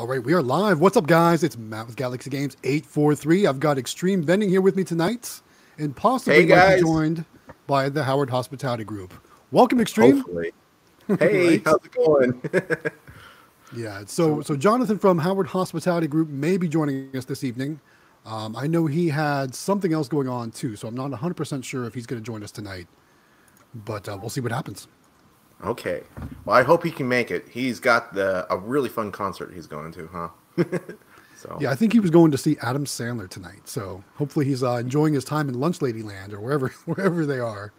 All right, we are live. What's up, guys? It's Matt with Galaxy Games 843. I've got Xtreme Vending here with me tonight, and possibly Hey, joined by the Howard Hospitality Group. Welcome, Extreme. Hopefully. Hey, Right. how's it going? Yeah, so so Jonathan from Howard Hospitality Group may be joining us this evening. Um, I know he had something else going on too, so I'm not 100% sure if he's going to join us tonight, but uh, we'll see what happens. Okay. Well, I hope he can make it. He's got the a really fun concert he's going to, huh? so Yeah, I think he was going to see Adam Sandler tonight, so hopefully he's uh, enjoying his time in Lunch Lady Land or wherever wherever they are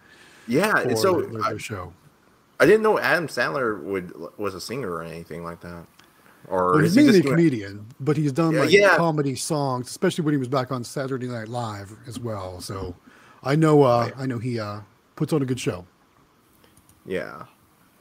yeah. and so their, I, show. I didn't know Adam Sandler would was a singer or anything like that. Or Well, he's is he mainly a doing- comedian, but he's done like yeah. comedy songs, especially when he was back on Saturday Night Live as well. So I know uh. I know he uh, puts on a good show. Yeah.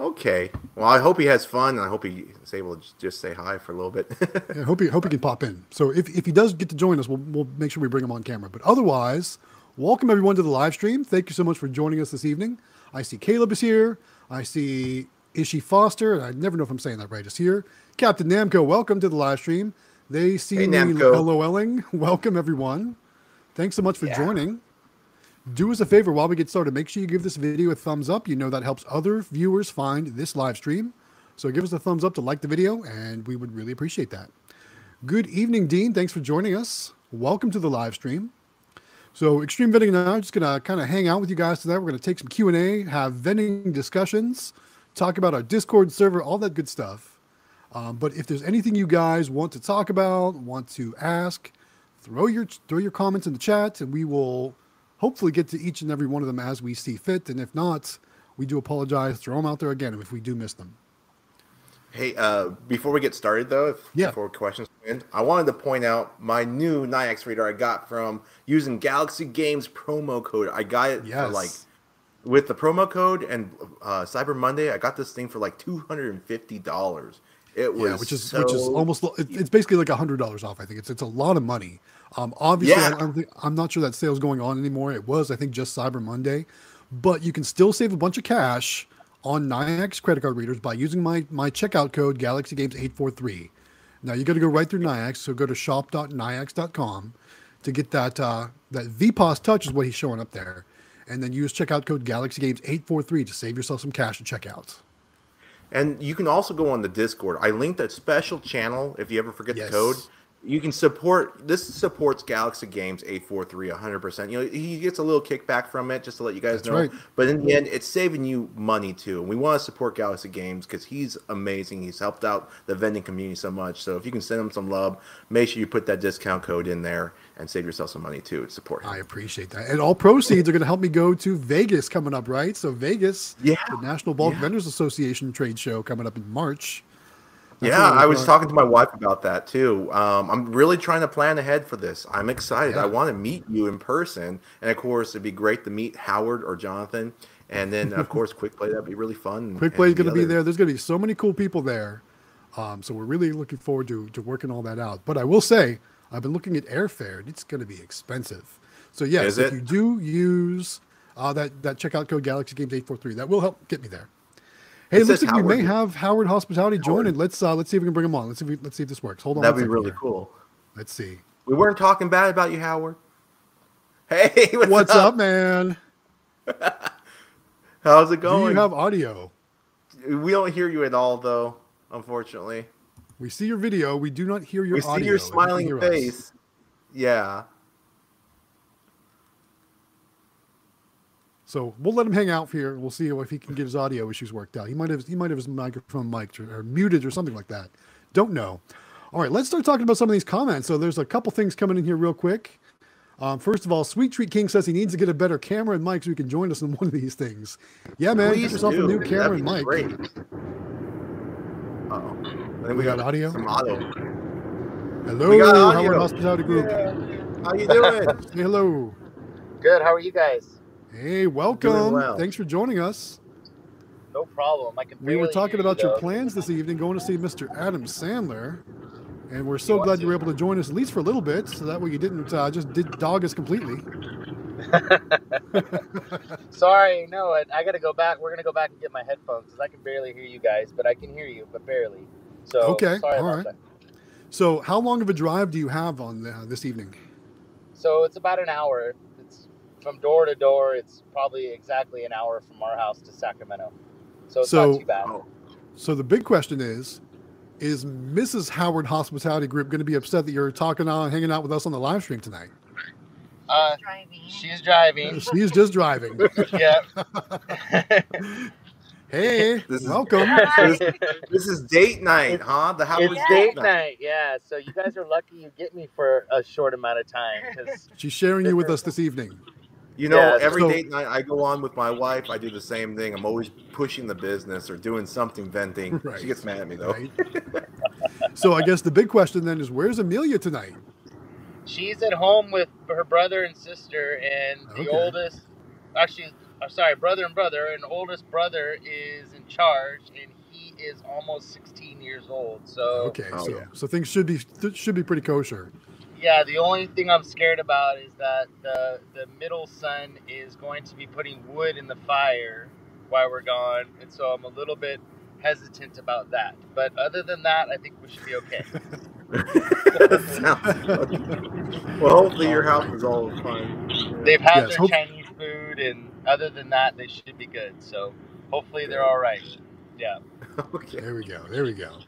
Okay. Well, I hope he has fun, and I hope he is able to just say hi for a little bit. I hope he hope he can pop in. So if, if he does get to join us, we'll, we'll make sure we bring him on camera. But otherwise, welcome everyone to the live stream. Thank you so much for joining us this evening. I see Caleb is here. I see Ishi Foster, and I never know if I'm saying that right. Is here. Captain Namco, welcome to the live stream. They see Hey, me Namco. LOLing. Welcome everyone. Thanks so much for Yeah. joining. Do us a favor while we get started. Make sure you give this video a thumbs up. You know that helps other viewers find this live stream. So give us a thumbs up to like the video, and we would really appreciate that. Good evening, Dean. Thanks for joining us. Welcome to the live stream. So, Xtreme Vending and I are just gonna kind of hang out with you guys tonight. We're gonna take some Q and A, have vending discussions, talk about our Discord server, all that good stuff. Um, but if there's anything you guys want to talk about, want to ask, throw your throw your comments in the chat, and we will hopefully get to each and every one of them as we see fit. And if not, we do apologize. Throw them out there again if we do miss them. Hey, uh, before we get started though, if, Yeah. before questions come in, I wanted to point out my new Nayax reader I got from using Galaxy Games promo code. I got it Yes. for like with the promo code and uh, Cyber Monday. I got this thing for like two hundred and fifty dollars. It was yeah, which is which is almost it- it's basically like a hundred dollars off. I think it's it's a lot of money. Um, obviously, I Yeah. don't think, I'm not sure that sale's going on anymore. It was, I think, just Cyber Monday, but you can still save a bunch of cash on Nayax credit card readers by using my my checkout code Galaxy Games eight four three. Now you got to go right through Nayax, so go to shop.nayax.com to get that uh, that VPOS Touch is what he's showing up there, and then use checkout code Galaxy Games eight four three to save yourself some cash at checkout. And you can also go on the Discord. I linked a special channel if you ever forget Yes. the code. You can support this supports Galaxy Games 843 100%. You know, he gets a little kickback from it just to let you guys That's know. right. But in the end, it's saving you money too. And we want to support Galaxy Games because he's amazing. He's helped out the vending community so much. So if you can send him some love, make sure you put that discount code in there and save yourself some money too. Support him. I appreciate that. And all proceeds are going to help me go to Vegas coming up, right? So Vegas, Yeah. the National Bulk Yeah. Vendors Association trade show coming up in March. That's Yeah, I was talking to my wife about that too. Um, I'm really trying to plan ahead for this. I'm excited. Yeah. I want to meet you in person, and of course, it'd be great to meet Howard or Jonathan, and then of course, Quick Play. That'd be really fun. Quick and Play is going to be there. There's going to be so many cool people there. Um, so we're really looking forward to, to working all that out. But I will say, I've been looking at airfare. and It's going to be expensive. So yes, if you do use uh, that that checkout code Galaxy Games eight four three, that will help get me there. Hey, It it looks like we may have Howard Hospitality Howard. joining. Let's uh, let's see if we can bring him on. Let's see if we, let's see if this works. Hold on. That'd be really here. cool. Let's see. We weren't talking bad about you, Howard. Hey, what's, What's up, man? How's it going? Do you have audio? we don't hear you at all, though. Unfortunately, We see your video. We do not hear your we see your smiling hear us. face. Yeah. So we'll let him hang out here. We'll see if he can get his audio issues worked out. He might have he might have his microphone mic'd or, or muted or something like that. Don't know. All right, let's start talking about some of these comments. So there's a couple things coming in here real quick. Um, first of all, Sweet Treat King says he needs to get a better camera and mic so he can join us in one of these things. Yeah, man, Please get yourself do. a new camera and mic. Great. Uh-oh. I think We got audio? Some audio. Hello, We got Howard audio. Hospitality Group. How you doing? Say hello. Good. How are you guys? Hey, welcome. well. Thanks for joining us. No problem. I can. We were talking you, about your though. plans this evening, going to see Mr. Adam Sandler, and we're so glad you were able to join us at least for a little bit, so that way you didn't uh, just did dog us completely. Sorry, no, I, I got to go back. We're gonna go back and get my headphones because I can barely hear you guys, but I can hear you, but barely. So Okay, all right. that. So, how long of a drive do you have on uh, this evening? So it's about an hour. It's from door to door. It's probably exactly an hour from our house to Sacramento. So it's So- not too bad. Oh, So the big question is: Is Mrs. Howard Hospitality Group going to be upset that you're talking on, hanging out with us on the live stream tonight? Uh, driving. she's driving. She's just driving. yeah. Hey, This is- welcome. this, this is date night, huh? The Howard it's date night. Yeah. So you guys are lucky you get me for a short amount of time She's sharing you with us this evening. You know, Yeah, every so- date night I go on with my wife, I do the same thing. I'm always pushing the business or doing something venting. Right. She gets mad at me though. Right? so I guess the big question then is: Where's Emelia tonight? she's at home with her brother and sister, and the Okay. oldest, actually, I'm sorry, brother and brother, and oldest brother is in charge, and he is almost 16 years old. So Okay, Oh, so yeah. so things should be should be pretty kosher. Yeah, the only thing I'm scared about is that the the middle son is going to be putting wood in the fire while we're gone, and so I'm a little bit hesitant about that. But other than that, I think we should be okay. Sounds. Well, hopefully your house is all fine. They've had Yes, their hope- Chinese food, and other than that, they should be good. So hopefully they're all right. Yeah. Okay. There we go. There we go.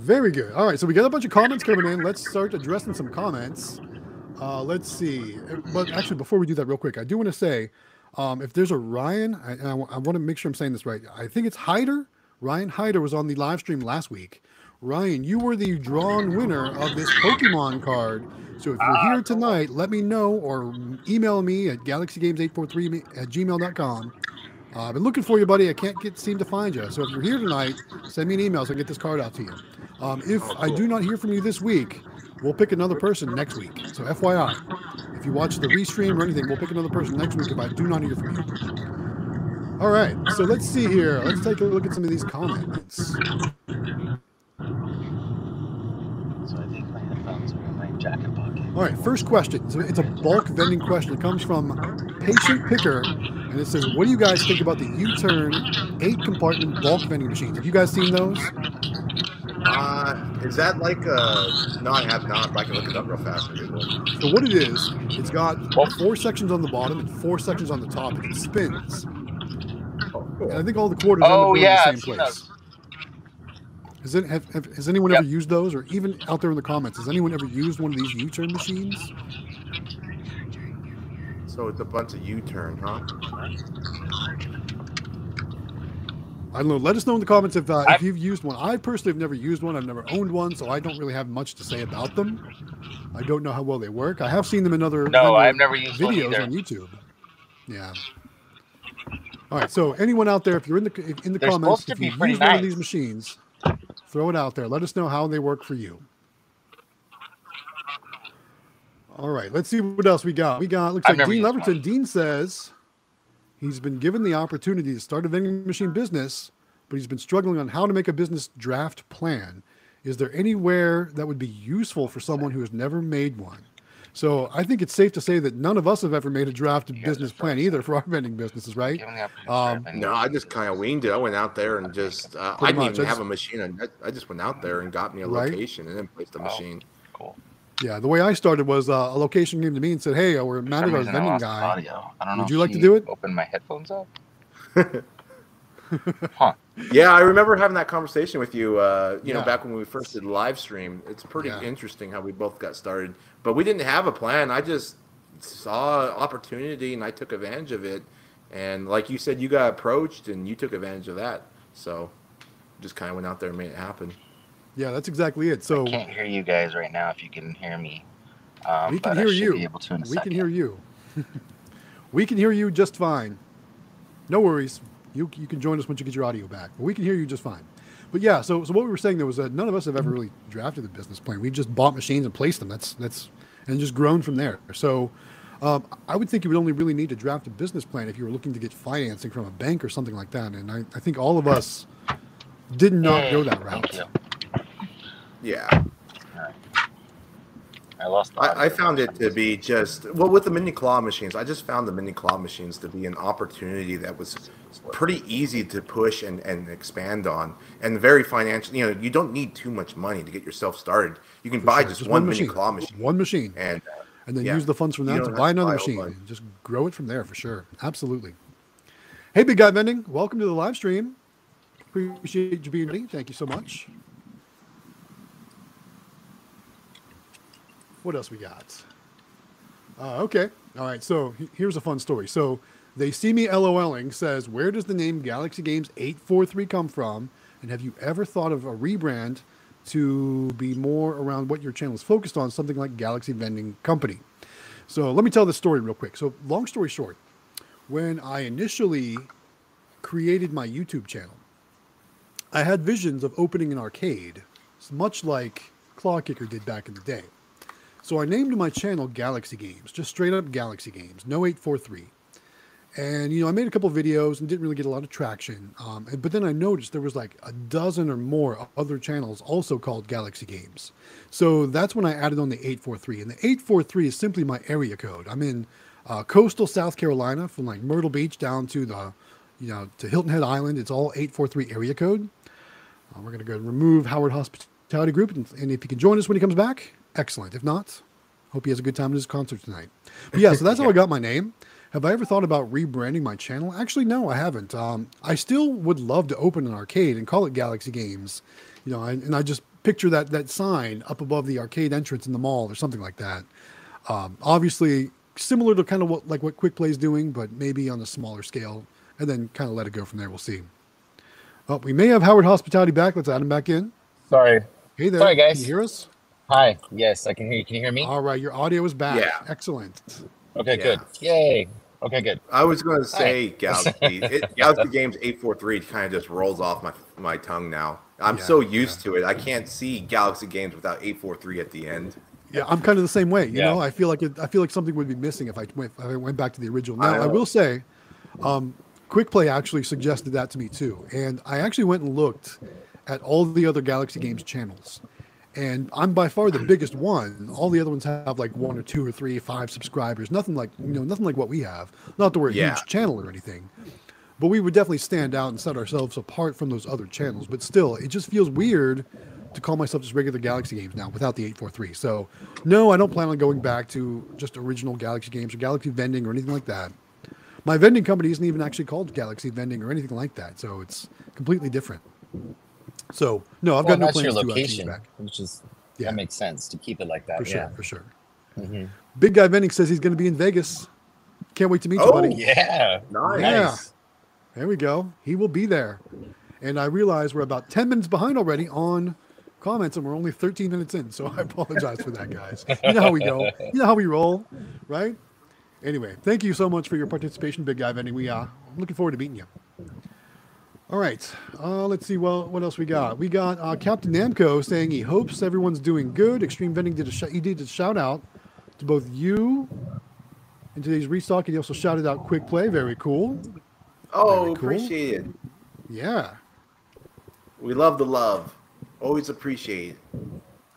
Very good. All right, so we got a bunch of comments coming in. Let's start addressing some comments. Uh, let's see. But actually, before we do that, real quick, I do want to say, um, if there's a Ryan, I, and I, want to make sure I'm saying this right. I think it's Hyder. Ryan Hyder was on the live stream last week. Ryan, you were the drawn winner of this Pokemon card. So if you're here tonight, let me know or email me at galaxygames843 at gmail.com. Uh, I've been looking for you, buddy. I can't get seem to find you. So if you're here tonight, send me an email so I can get this card out to you. Um, if Oh, I do not hear from you this week, we'll pick another person next week. So FYI, if you watch the restream or anything, we'll pick another person next week if I do not hear from you. All right. So let's see here. Let's take a look at some of these comments. So I think my headphones are in my jacket pocket. All right, first question. So it's a bulk vending question. It comes from Patient Picker, and it says, "What do you guys think about the U-turn eight compartment bulk vending machines? Have you guys seen those?" Uh, is that like a? No, I have not. But I can look it up real fast. and Google it. So what it is, it's got four sections on the bottom and four sections on the top, and it spins. Oh, And. I think all the quarters end Oh, up yeah, in the same place. those. Has, it, have, have, has anyone Yep. ever used those, or even out there in the comments, has anyone ever used one of these U-turn machines? So it's a bunch of U-turn, huh? I don't know. Let us know in the comments if uh, if you've used one. I personally have never used one. I've never owned one, so I don't really have much to say about them. I don't know how well they work. I have seen them in other No, I've never used videos on YouTube. Yeah. All right. So anyone out there, if you're in the in the They're comments, if be you pretty use one of these machines, throw it out there. Let us know how they work for you. All right. Let's see what else we got. We got looks I've like Dean Leverton. one. Dean says he's been given the opportunity to start a vending machine business, but he's been struggling on how to make a business draft plan. Is there anywhere that would be useful for someone who has never made one? So I think it's safe to say that none of us have ever made a draft guys business plan first. either for our vending businesses, right? Given the opportunity Um, No, I just kind of winged it. I went out there and just. Uh, I didn't much, even I have a machine. I, I just went out there and got me a Right. location and then placed the Oh. machine. Cool. Yeah, the way I started was uh, a location came to me and said, "Hey, we're For mad at our reason, I vending guy. audio. I don't know Would if you like to do it? Open my headphones up. huh. Yeah, I remember having that conversation with you. Uh, you know, back when we first did live stream. It's pretty Yeah. interesting how we both got started, but we didn't have a plan. I just saw an opportunity and I took advantage of it. And like you said, you got approached and you took advantage of that. So just kind of went out there and made it happen. Yeah, that's exactly it. So I can't hear you guys right now. If you can hear me, um, We can hear you. Be able to we second. can hear you. we can hear you just fine. No worries. You you can join us once you get your audio back. But we can hear you just fine. But yeah, so so what we were saying there was that none of us have ever really drafted a business plan. We've just bought machines and placed them. That's that's and just grown from there. So um, I would think you would only really need to draft a business plan if you were looking to get financing from a bank or something like that. And I, I think all of us did not go that Thank route. you. Yeah. I lost. The I, I found it to be just well with the mini claw machines. I just found the mini claw machines to be an opportunity that was pretty easy to push and, and expand on, and very financial. You know, you don't need too much money to get yourself started. You can buy Sure, just, one, mini claw machine, One machine. and uh, and then yeah. use the funds from that to buy another buy machine just grow it from there for sure. Absolutely. Hey, Big Guy Vending, welcome to the live stream. Appreciate you being ready. Thank you so much. What else we got? Uh, okay. All right. So here's a fun story. So they see me LOLing says, Where does the name Galaxy Games 843 come from? And have you ever thought of a rebrand to be more around what your channel is focused on, something like Galaxy Vending Company? So let me tell this story real quick. So, long story short, when I initially created my YouTube channel, I had visions of opening an arcade, much like Claw Kicker did back in the day. So I named my channel Galaxy Games, just straight up Galaxy Games, no 843. And you know, I made a couple videos and didn't really get a lot of traction. Um, and- but then I noticed there was like a dozen or more other channels also called Galaxy Games. So that's when I added on the 843. And the 843 is simply my area code. I'm in uh, coastal South Carolina, from like Myrtle Beach down to the, you know, to Hilton Head Island. It's all 843 area code. Uh, we're going to go and remove Howard Hospitality Group. And, and if you can join us when he comes back, excellent. If not, hope he has a good time at his concert tonight. But yeah, so that's how I got my name. Have I ever thought about rebranding my channel? Actually, no, I haven't. Um, I still would love to open an arcade and call it Galaxy Games. You know, and, and I just picture that that sign up above the arcade entrance in the mall or something like that. Um, obviously, similar to kind of what like what Quick Play is doing, but maybe on a smaller scale, and then kind of let it go from there. We'll see. Oh, we may have Howard Hospitality back. Let's add him back in. Sorry. Hey there. Sorry, guys. Can you hear us? Hi. Yes, I can hear you. Can you hear me? All right, your audio is back. Yeah. Excellent. Okay, Yeah. good. Yay. Okay, good. I was going to say Galaxy. it, Galaxy Games 843 kind of just rolls off my my tongue now. I'm Yeah, so used to it. I can't see Galaxy Games without 843 at the end. Yeah, I'm kind of the same way. You Yeah. know, I feel like it, I feel like something would be missing if I went, if I went back to the original. Now, I, know. will say, um, Quick Play actually suggested that to me too, and I actually went and looked at all the other Galaxy Games channels, and I'm by far the biggest one. All the other ones have like one or two or three, five subscribers. Nothing like you know, nothing like what we have. Not that we're a Yeah. huge channel or anything, but we would definitely stand out and set ourselves apart from those other channels. But still, it just feels weird to call myself just regular Galaxy Games now without the 843. So, no, I don't plan on going back to just original Galaxy Games or Galaxy Vending or anything like that. My vending company isn't even actually called Galaxy Vending or anything like that. So, it's completely different. So, no, I've well, got no that's plans your to uh, change location, back. which is Yeah. that makes sense to keep it like that. For sure, yeah. for sure. Mhm. Big Guy Vending says he's going to be in Vegas. Can't wait to meet you, Oh, buddy. Yeah. Nice. Yeah. There we go. He will be there. And I realize we're about 10 minutes behind already on comments, and we're only 13 minutes in. So I apologize for that, guys. You know how we go. You know how we roll, right? Anyway, thank you so much for your participation, Big Guy Vending. We, uh, looking forward to meeting you. All right. Uh, let's see. Well, what else we got? We got uh, Captain Namco saying he hopes everyone's doing good. Extreme Vending did a sh- he did a shout out to both you in today's restock, and he also shouted out Quick Play. Very cool. Oh, Very cool. appreciate it. Yeah. We love the love. Always appreciate it.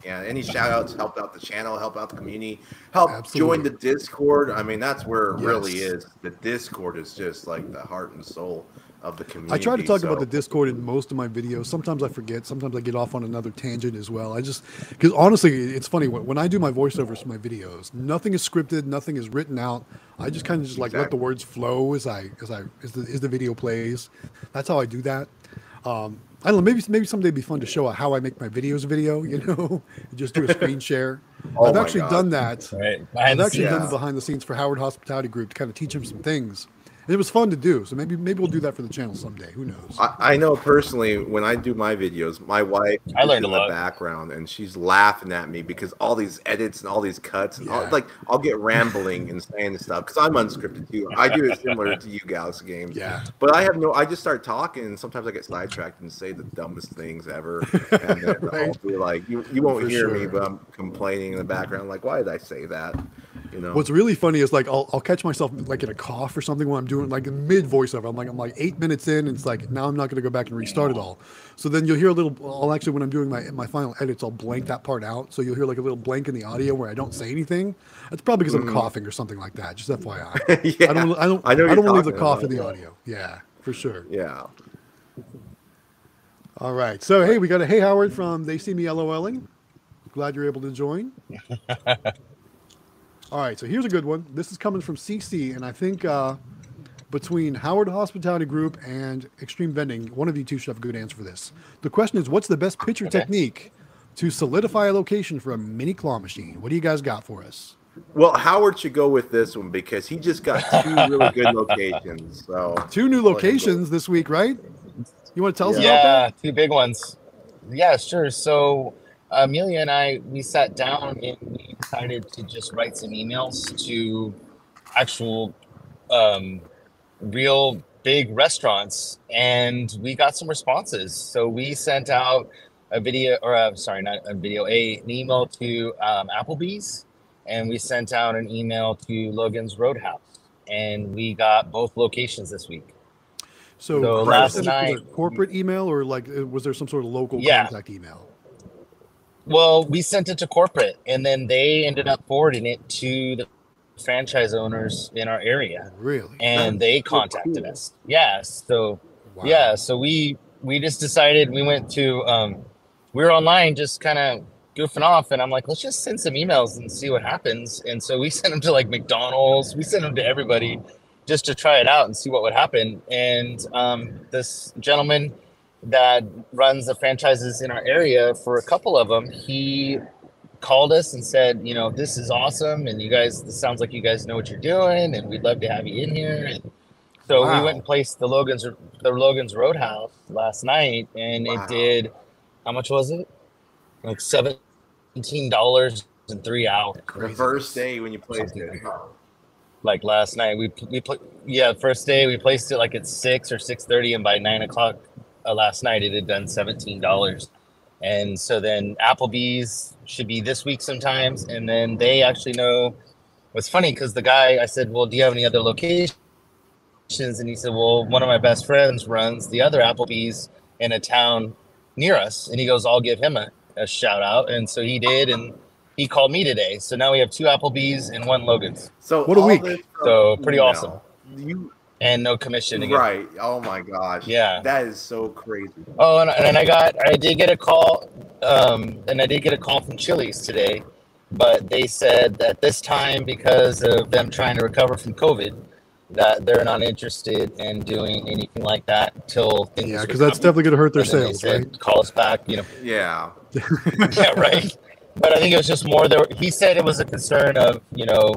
Yeah, any shout outs help out the channel, help out the community, help Absolutely. join the Discord. I mean, that's where it really is. The Discord is just like the heart and soul of the community. I try to talk about the Discord in most of my videos. Sometimes I forget. Sometimes I get off on another tangent as well. I just because honestly, it's funny when, when I do my voiceovers for my videos, nothing is scripted, nothing is written out. I just kind of just like let the words flow as I as I as the, as the video plays. That's how I do that. Um, I don't know. Maybe maybe someday it'd be fun to show how I make my videos video. You know, just do a screen share. Oh I've actually God. done that. Right. I've Behind the actually done the behind the scenes for Howard Hospitality Group to kind of teach him some things. And it was fun to do. So maybe maybe we'll do that for the channel someday. Who knows? I, I know personally when I do my videos, my wife I is learned in the lot. background and she's laughing at me because all these edits and all these cuts and all, like I'll get rambling and saying stuff because I'm unscripted too. I do it similar to you, Galaxy Games. Yeah. But I have no. I just start talking and sometimes I get sidetracked and say the dumbest things ever. And then I'll be like, you, you won't For hear me, but I'm complaining in the background like, why did I say that? You know. What's really funny is like I'll, I'll catch myself like in a cough or something when I'm doing like mid voiceover. I'm like I'm like eight minutes in, and it's like now I'm not going to go back and restart it all. So then you'll hear a little. I'll actually when I'm doing my my final edits, I'll blank that part out. So you'll hear like a little blank in the audio where I don't say anything. That's probably because I'm coughing or something like that. Just FYI. Mm. yeah. I don't. I don't. I know I don't want to leave the cough in the audio. Yeah, for sure. Yeah. All right. So hey, we got a hey Howard from They See Me LOLing. Glad you're able to join. All right. So here's a good one. This is coming from CC, and I think uh, between Howard Hospitality Group and Xtreme Vending, one of you two should have a good answer for this. The question is, what's the best pitcher Okay. technique to solidify a location for a mini claw machine? What do you guys got for us? Well, Howard should go with this one because he just got two really good locations. So Two new locations this week, right? You want to tell us about that? Yeah, two big ones. Yeah, sure. So Emelia and I, we sat down and we decided to just write some emails to actual, um, real big restaurants, and we got some responses. So we sent out a video, or uh, sorry, not a video, a an email to um, Applebee's, and we sent out an email to Logan's Roadhouse, and we got both locations this week. So, So last night- corporate email or like uh, was there some sort of local Yeah. contact email? Well, we sent it to corporate, and then they ended up forwarding it to the franchise owners in our area, Really? and That's they so contacted cool. us. Yeah, so Wow. yeah, so we we just decided we went to um, we were online just kind of goofing off, and I'm like, let's just send some emails and see what happens. And so we sent them to like McDonald's, we sent them to everybody just to try it out and see what would happen. And um, this gentleman that runs the franchises in our area for a couple of them, he called us and said, you know, this is awesome, and you guys, this sounds like you guys know what you're doing, and we'd love to have you in here. And so Wow. we went and placed the Logan's the Logan's Roadhouse last night, and Wow. it did. How much was it? Like seventeen dollars in three hours. the first day when you placed it. Like last night, we we put yeah, first day we placed it like at six or six thirty, and by nine o'clock uh, last night it had done seventeen dollars. And so then Applebee's should be this week sometimes, and then they actually know. What's funny because the guy I said, "Well, do you have any other locations?" And he said, "Well, one of my best friends runs the other Applebee's in a town near us," and he goes, "I'll give him a, a shout out." And so he did, and he called me today. So now we have two Applebee's and one Logan's, So What a week. this from So, pretty email, awesome. You and no commission again. right? Oh my gosh. Yeah. That is so crazy. Oh, and, and I got, I did get a call, um, and I did get a call from Chili's today, but they said that this time, because of them trying to recover from COVID, that they're not interested in doing anything like that until things. Yeah, because that's definitely going to hurt their And sales, said, right? Call us back, you know. Yeah. yeah, right. But I think it was just more there. He said it was a concern of you know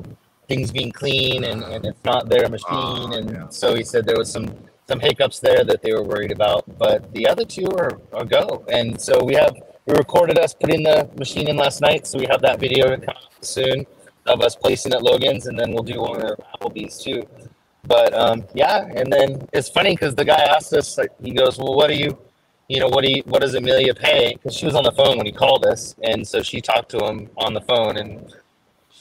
things being clean and, and it's not their machine, Ah, and yeah. so he said there was some some hiccups there that they were worried about. But the other two are a go, and so we have we recorded us putting the machine in last night, so we have that video soon of us placing at Logan's, and then we'll do one at Applebee's too. But um, yeah, and then it's funny because the guy asked us, like, he goes, "Well, what do you?" you know, what do you, what does Emelia pay? Because she was on the phone when he called us, and so she talked to him on the phone, and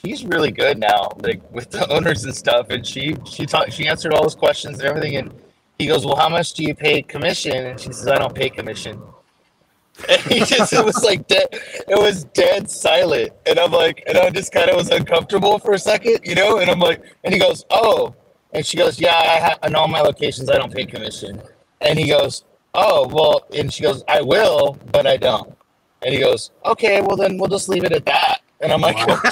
she's really good now, like with the owners and stuff. And she she talked, she answered all his questions and everything. And he goes, "Well, how much do you pay commission?" And she says, "I don't pay commission." And he just it was like dead, it was dead silent, and I'm like, and I just kind of was uncomfortable for a second, you know. And I'm like, and he goes, "Oh," and she goes, "Yeah, I have in all my locations, I don't pay commission." And he goes, oh well and she goes i will but i don't and he goes okay well then we'll just leave it at that and i'm like Wow. oh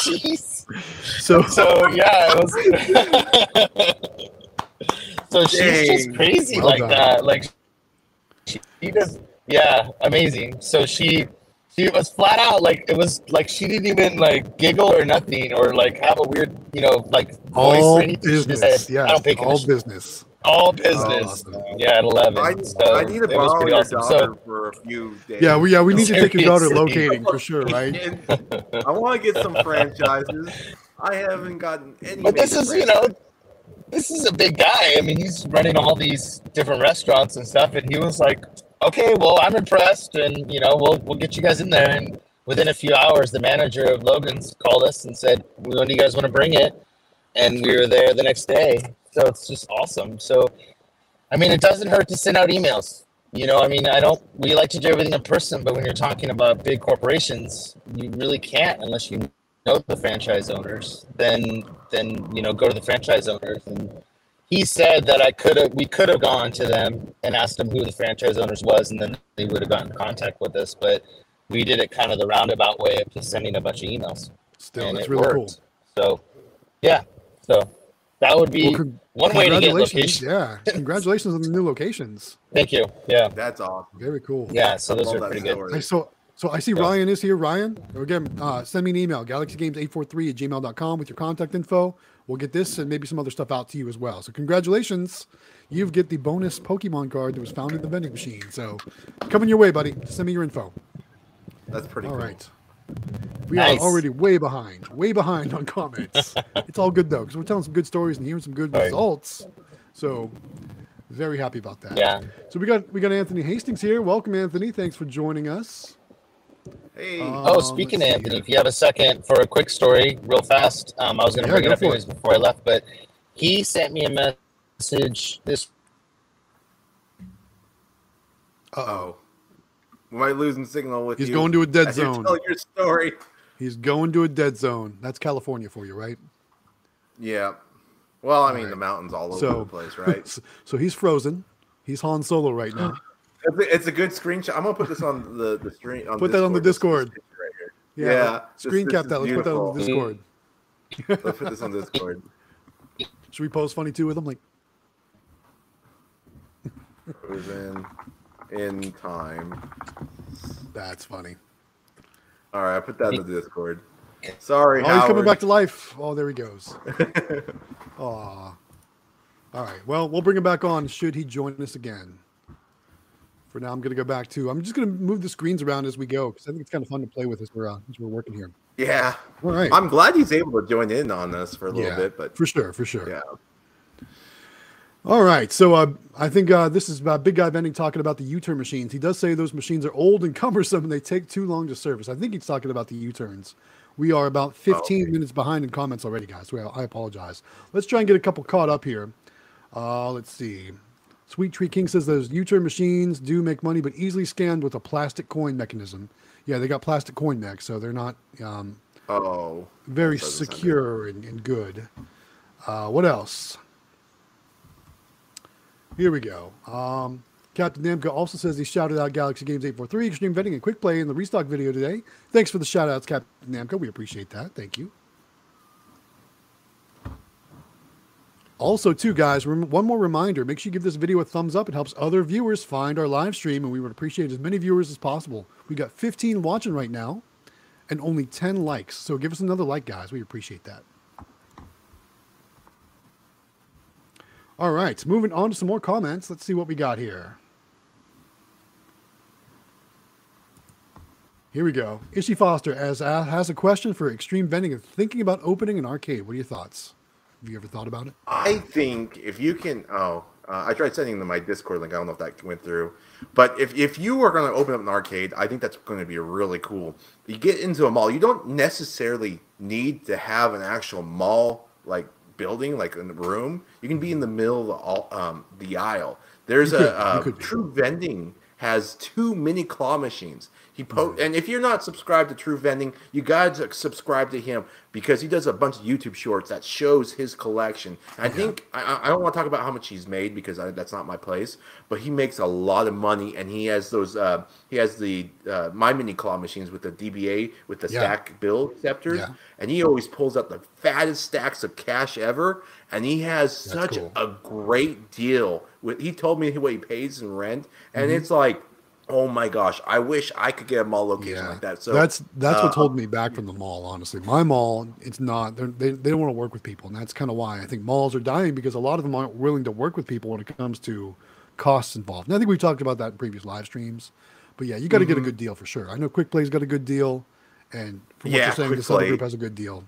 jeez So, so yeah it was so she's just crazy Well like done. that like she, she does yeah amazing so she she was flat out like it was like she didn't even like giggle or nothing or like have a weird you know like voice all or anything business. said, i don't pay Yes, all commission business. All oh, business awesome. yeah at 11 I, so I need to it borrow your awesome daughter so for a few days. Yeah, we yeah we need to take your daughter Seriously. locating for sure, right? I want to get some franchises. I haven't gotten any. But this is, you know, this is a big guy. I mean, he's running all these different restaurants and stuff, and he was like, "Okay, well, I'm impressed, and you know, we'll we'll get you guys in there." And within a few hours, the manager of Logan's called us and said, "When do you guys want to bring it?" And we were there the next day. So it's just awesome. So, I mean, it doesn't hurt to send out emails. You know, I mean, I don't. We like to do everything in person, but when you're talking about big corporations, you really can't unless you know the franchise owners. Then, then you know, go to the franchise owners and he said that I could have we could have gone to them and asked them who the franchise owners was and then they would have gotten in contact with us but we did it kind of the roundabout way of just sending a bunch of emails Still, and that's it really cool. worked so yeah so that would be Well, con- one way to get congratulations. location Yeah, congratulations on the new locations. thank you yeah That's awesome. Very cool. yeah so those are that pretty good story. I so so I see Yeah. Ryan is here. Ryan, again, uh, send me an email, galaxygames843 at gmail.com with your contact info. We'll get this and maybe some other stuff out to you as well. So congratulations. You get the bonus Pokemon card that was found in the vending machine. So coming your way, buddy. Send me your info. That's pretty All cool. right. We Nice. are already way behind, way behind on comments. it's all good though, because we're telling some good stories and hearing some good Right. results. So very happy about that. yeah So we got we got Anthony Hastings here. Welcome, Anthony. Thanks for joining us. Hey, Oh, Um, speaking of Anthony, here. if you have a second for a quick story, real fast, um, I was going to Yeah, bring go it up for it. before I left, but he sent me a message this uh oh. We might losing signal with He's you. going to a dead as you're zone. telling your story. He's going to a dead zone. That's California for you, right? Yeah. Well, I mean, right. the mountains all over So- the place, right? so, so he's frozen. He's Han Solo right now. It's a, it's a good screenshot. I'm gonna put this on the the screen. On Put that on the This- this Discord. right here. Yeah. Yeah, this- Screen this cap is that. Let's put that on the. Discord. Let's put this on Discord. Should we post funny too with him? Like, Frozen in time. that's funny. All right, I put that in the Discord. Sorry, Oh, he's coming back to life. Oh, there he goes. Aw. All right. Well, we'll bring him back on should he join us again. For now, I'm going to go back to. I'm just going to move the screens around as we go because I think it's kind of fun to play with as we're uh, as we're working here. Yeah, All right. I'm glad he's able to join in on this for a little yeah, bit, but for sure, for sure. yeah, All right. So uh, I think uh, this is about Big Guy Vending talking about the U-turn machines. He does say those machines are old and cumbersome and they take too long to service. I think he's talking about the U-turns. We are about 15 okay. minutes behind in comments already, guys. Well, I apologize. Let's try and get a couple caught up here. Uh, let's see. Sweet Treat King says those U-turn machines do make money, but easily scanned with a plastic coin mechanism. Yeah, they got plastic coin mechs, so they're not um, oh, very That doesn't sound secure and, and good. Uh, what else? Here we go. Um, Captain Namco also says he shouted out Galaxy Games 843, Xtreme Vending, and Quick Play in the restock video today. Thanks for the shout outs, Captain Namco. We appreciate that. Thank you. Also, too, guys, one more reminder make sure you give this video a thumbs up. It helps other viewers find our live stream, and we would appreciate as many viewers as possible. We got 15 watching right now and only 10 likes. So give us another like, guys. We appreciate that. All right, moving on to some more comments. Let's see what we got here. Here we go. Ishi Foster as uh, has a question for Xtreme Vending and thinking about opening an arcade. What are your thoughts? Have you ever thought about it? I think if you can, oh, uh, I tried sending them my Discord link. I don't know if that went through, but if if you are going to open up an arcade, I think that's going to be really cool. You get into a mall, you don't necessarily need to have an actual mall like building, like in the room. You can be in the middle of the, all- um, the aisle. There's You a uh, could be. True Vending has two mini claw machines. He po- and if you're not subscribed to True Vending, you gotta subscribe to him because he does a bunch of YouTube shorts that shows his collection. I think I, I- don't want to talk about how much he's made because I, that's not my place. But he makes a lot of money, and he has those. Uh, he has the uh, my mini claw machines with the DBA with the Yeah. stack bill acceptors, Yeah. and he always pulls out the fattest stacks of cash ever. And he has such cool. a great deal. With he told me what he pays in rent, and Mm-hmm. it's like. Oh my gosh! I wish I could get a mall location like that. So that's that's uh, what's holding me back from the mall. Honestly, my mall, it's not. They they don't want to work with people, and that's kind of why I think malls are dying because a lot of them aren't willing to work with people when it comes to costs involved. And I think we talked about that in previous live streams. But yeah, you got to get a good deal for sure. I know Quick Play's got a good deal, and from what Yeah, you're saying, Quick this other group has a good deal.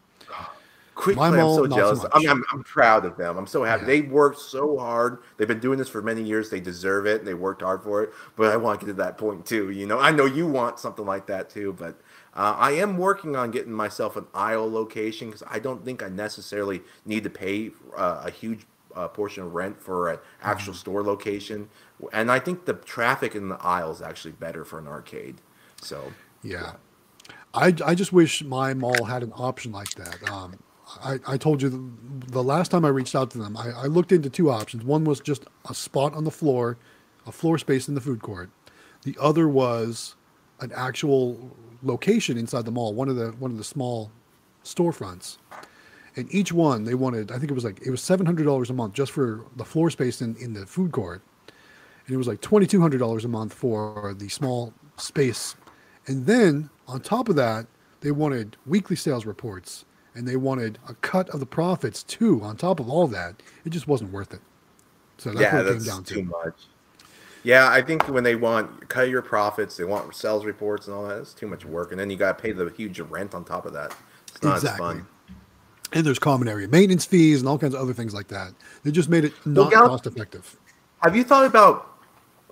Quick My Play, I'm so so jealous. I mean, I'm, I'm proud of them. I'm so happy. Yeah. They worked so hard. They've been doing this for many years. They deserve it. They worked hard for it. But I want to get to that point too. You know, I know you want something like that too. But uh, I am working on getting myself an aisle location because I don't think I necessarily need to pay uh, a huge uh, portion of rent for an actual Mm-hmm. store location. And I think the traffic in the aisle is actually better for an arcade. So Yeah. I, I just wish my mall had an option like that. Um, I, I told you the, the last time I reached out to them, I, I looked into two options. One was just a spot on the floor, a floor space in the food court. The other was an actual location inside the mall, one of the one of the small storefronts. And each one they wanted, I think it was like it was seven hundred dollars a month just for the floor space in, in the food court. And it was like twenty two hundred dollars a month for the small space. And then on top of that, they wanted weekly sales reports and they wanted a cut of the profits too on top of all that. It just wasn't worth it. So that's yeah, what it came that's down too to. much. Yeah, I think when they want cut your profits, they want sales reports and all that. It's too much work, and then you got to pay the huge rent on top of that. It's not Exactly. fun. And there's common area maintenance fees and all kinds of other things like that. They just made it not Gal- cost effective. Have you thought about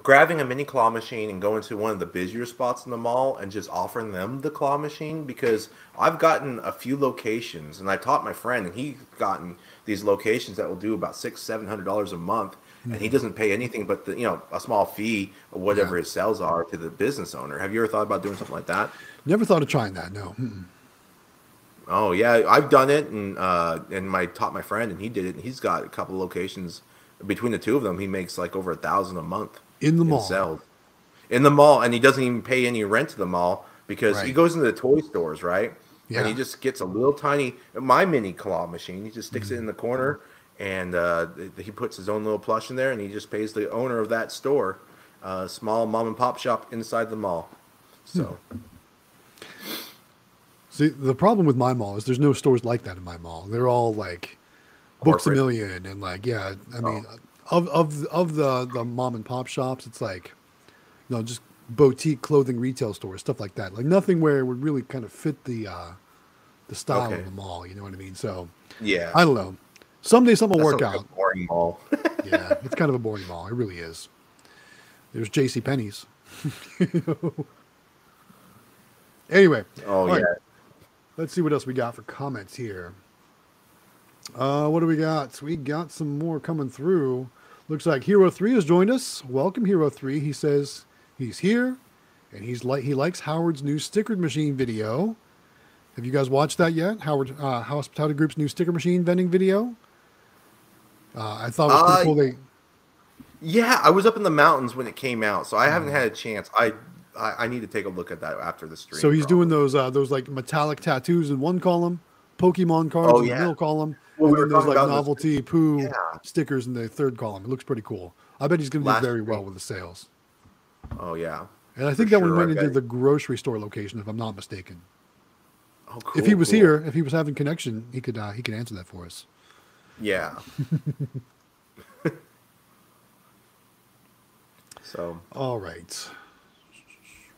grabbing a mini claw machine and going to one of the busier spots in the mall and just offering them the claw machine? Because I've gotten a few locations, and I taught my friend, and he's gotten these locations that will do about six, seven hundred dollars a month, and he doesn't pay anything but the you know a small fee or whatever. Yeah. his sales are to the business owner. Have you ever thought about doing something like that? Never thought of trying that. No. Mm-mm. Oh yeah, I've done it, and uh, and my taught my friend, and he did it, and he's got a couple locations. Between the two of them, he makes like over a thousand a month In the mall. in the mall, and he doesn't even pay any rent to the mall because he goes into the toy stores, right? And he just gets a little tiny my mini claw machine. He just sticks Mm-hmm. it in the corner, and uh, he puts his own little plush in there, and he just pays the owner of that store, uh, small mom and pop shop inside the mall. So Hmm. See, the problem with my mall is there's no stores like that in my mall. They're all like Books a Million and like yeah, I mean of of of the the mom and pop shops, it's like you know just boutique clothing retail stores, stuff like that. Like nothing where it would really kind of fit the uh the style Okay. of the mall. You know what I mean? So yeah, I don't know. Someday something will work out. a boring mall. yeah, it's kind of a boring mall. It really is. There's J.C. Penney's. anyway, oh yeah, right, let's see what else we got for comments here. Uh, what do we got? We got some more coming through. Looks like Hero Three has joined us. Welcome, Hero Three. He says he's here, and he's like he likes Howard's new sticker machine video. Have you guys watched that yet? Howard uh, Hospitality Group's new sticker machine vending video. Uh, I thought it was pretty Uh, cool. They yeah. I was up in the mountains when it came out, so I haven't Mm-hmm. had a chance. I, I I need to take a look at that after the stream. So he's doing those uh, those like metallic tattoos in one column, Pokemon cards Oh, in the yeah. middle column, Well, and we then there's like novelty poo Yeah. stickers in the third column. It looks pretty cool. I bet he's going to do very well with the sales. Oh yeah. And I think For that one sure, went I've into the grocery store location, if I'm not mistaken. Oh, if he was cool. here, if he was having connection, he could uh, he could answer that for us. Yeah. so All right.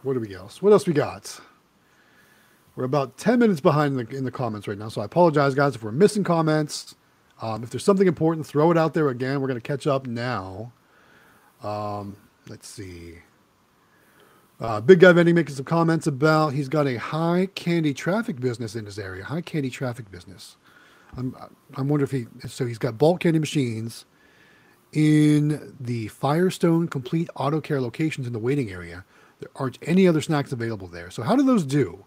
What do we else? What else we got? We're about ten minutes behind in the, in the comments right now, so I apologize, guys, if we're missing comments. Um, if there's something important, throw it out there again. We're going to catch up now. Um, let's see. Uh, Big Guy Vending making some comments about he's got a high candy traffic business in his area. High candy traffic business. I'm I'm wondering if he so he's got bulk candy machines in the Firestone Complete Auto Care locations in the waiting area. There aren't any other snacks available there. So how do those do?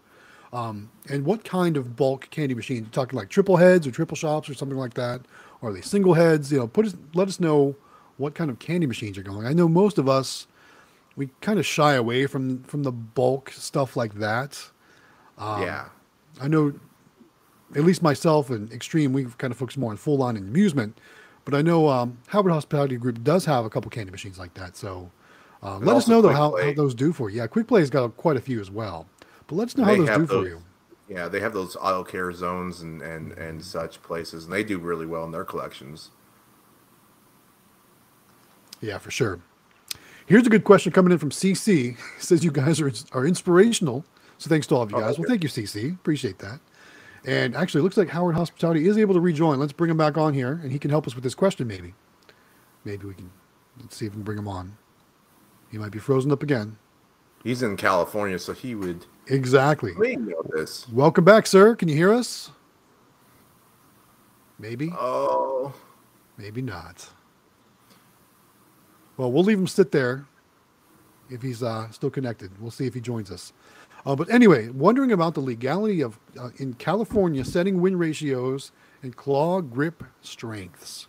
Um, and what kind of bulk candy machines? You talking like triple heads or triple shops or something like that? Or are they single heads? You know, put us, let us know what kind of candy machines are going. I know most of us we kind of shy away from from the bulk stuff like that. Um, yeah. I know, at least myself and Extreme, we kind of focus more on full on and amusement. But I know um, Howard Hospitality Group does have a couple candy machines like that. So uh, let us know though how, how those do for you. Yeah, Quick Play's got quite a few as well. But let us know how They those have do for those- you. Yeah, they have those auto care zones and, and, and such places, and they do really well in their collections. Yeah, for sure. Here's a good question coming in from CC. It says you guys are are inspirational. So thanks to all of you Oh, guys. Well, thank you, CC. Appreciate that. And actually, it looks like Howard Hospitality is able to rejoin. Let's bring him back on here, and he can help us with this question. Maybe, maybe we can. Let's see if we can bring him on. He might be frozen up again. He's in California, so he would. Exactly. We know this. Welcome back, sir. Can you hear us? Maybe, Oh, maybe not. Well, we'll leave him sit there if he's uh, still connected. We'll see if he joins us. Uh, but anyway, wondering about the legality of uh, in California setting win ratios and claw grip strengths.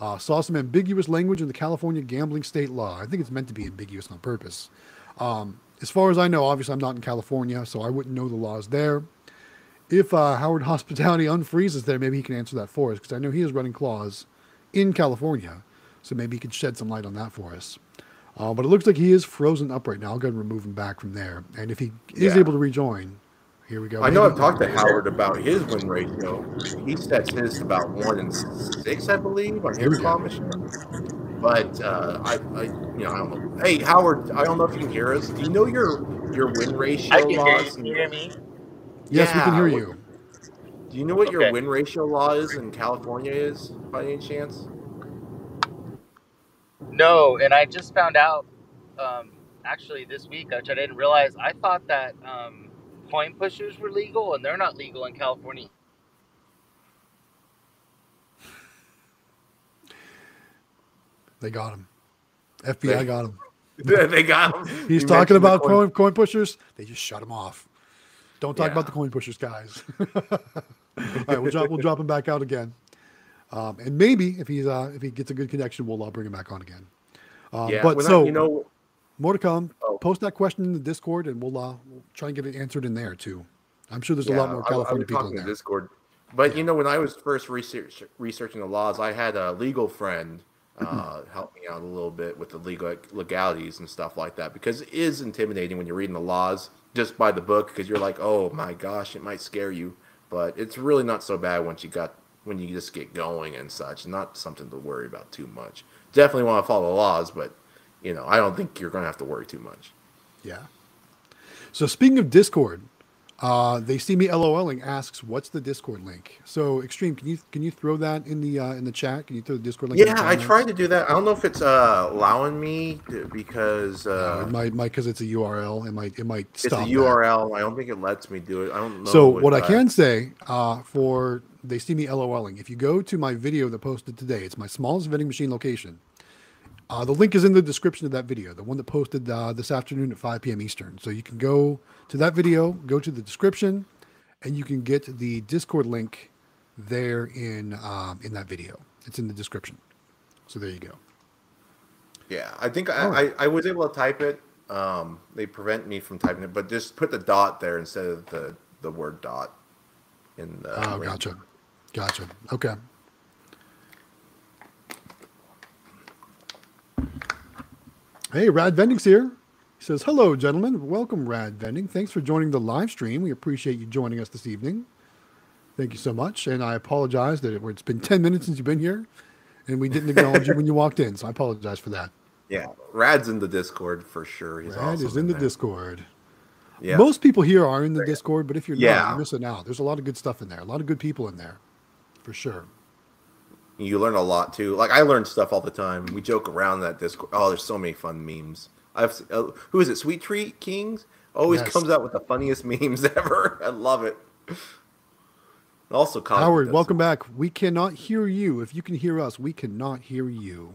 Uh, saw some ambiguous language in the California gambling state law. I think it's meant to be ambiguous on purpose. Um, as far as I know, obviously I'm not in California, so I wouldn't know the laws there. If uh, Howard Hospitality unfreezes there, maybe he can answer that for us because I know he is running claws in California, so maybe he could shed some light on that for us. Uh, but it looks like he is frozen up right now. I'll go ahead and remove him back from there. And if he is Yeah. able to rejoin, here we go. I know I've talked to Howard about his win ratio. He sets his to about one in six, I believe, on his claw machine. But uh, I, I, you know, I don't know. Hey, Howard, I don't know if you can hear us. Do you know your your win ratio I can hear you. Can you hear me? Yes, we can hear you. Do you know what your win ratio law is in California is by any chance? No, and I just found out um, actually this week, which I didn't realize. I thought that um, coin pushers were legal, and they're not legal in California. They got him. FBI They- got him. they got him. He's You talking about coin- coin, pushers. They just shut him off. Don't talk Yeah. about the coin pushers, guys. All right, we'll drop we'll drop him back out again. Um, and maybe if he's uh, if he gets a good connection, we'll uh, bring him back on again. Um, Yeah, but I- so you know, more to come. Oh. Post that question in the Discord, and we'll uh, we'll try and get it answered in there too. I'm sure there's a lot Yeah, more I- I California people in there. Discord. But Yeah. you know, when I was first research, researching the laws, I had a legal friend. Uh, help me out a little bit with the legal legalities and stuff like that because it is intimidating when you're reading the laws just by the book because you're like, oh my gosh, it might scare you, but it's really not so bad once you got when you just get going and such. Not something to worry about too much. Definitely want to follow the laws, but you know, I don't think you're going to have to worry too much. Yeah. So speaking of Discord, uh, they see me LOLing asks, "What's the Discord link?" So Xtreme, can you can you throw that in the uh, in the chat? Can you throw the Discord link? in Yeah, I tried to do that. I don't know if it's uh, allowing me to, because Uh, might might because it's a URL. It might it might stop. it's a stop. that. URL. I don't think it lets me do it. I don't know. So if what I can say uh, for they see me LOLing. If you go to my video that posted today, it's my smallest vending machine location. Uh, the link is in the description of that video, the one that posted uh, this afternoon at 5 p.m. Eastern. So you can go to that video, go to the description, and you can get the Discord link there in um, in that video. It's in the description. So there you go. Yeah, I think I, right. I, I was able to type it. Um, they prevent me from typing it, but just put the dot there instead of the the word dot in the. Oh, gotcha, gotcha. Okay. Hey, Rad Vending's here. He says, "Hello, gentlemen. Welcome, Rad Vending. Thanks for joining the live stream. We appreciate you joining us this evening. Thank you so much. And I apologize that it, it's been ten minutes since you've been here, and we didn't acknowledge you when you walked in. So I apologize for that. Yeah, Rad's in the Discord for sure. He's Rad also is in the there. Discord. Yeah, Most people here are in the Discord, but if you're not, you're missing out. There's a lot of good stuff in there. A lot of good people in there, for sure. You learn a lot too. Like I learn stuff all the time. We joke around that Discord. Oh, there's so many fun memes. I've uh, who is it? Sweet Treat Kings always Yes. comes out with the funniest memes ever. I love it. Also, Howard, welcome back. We cannot hear you. If you can hear us, we cannot hear you.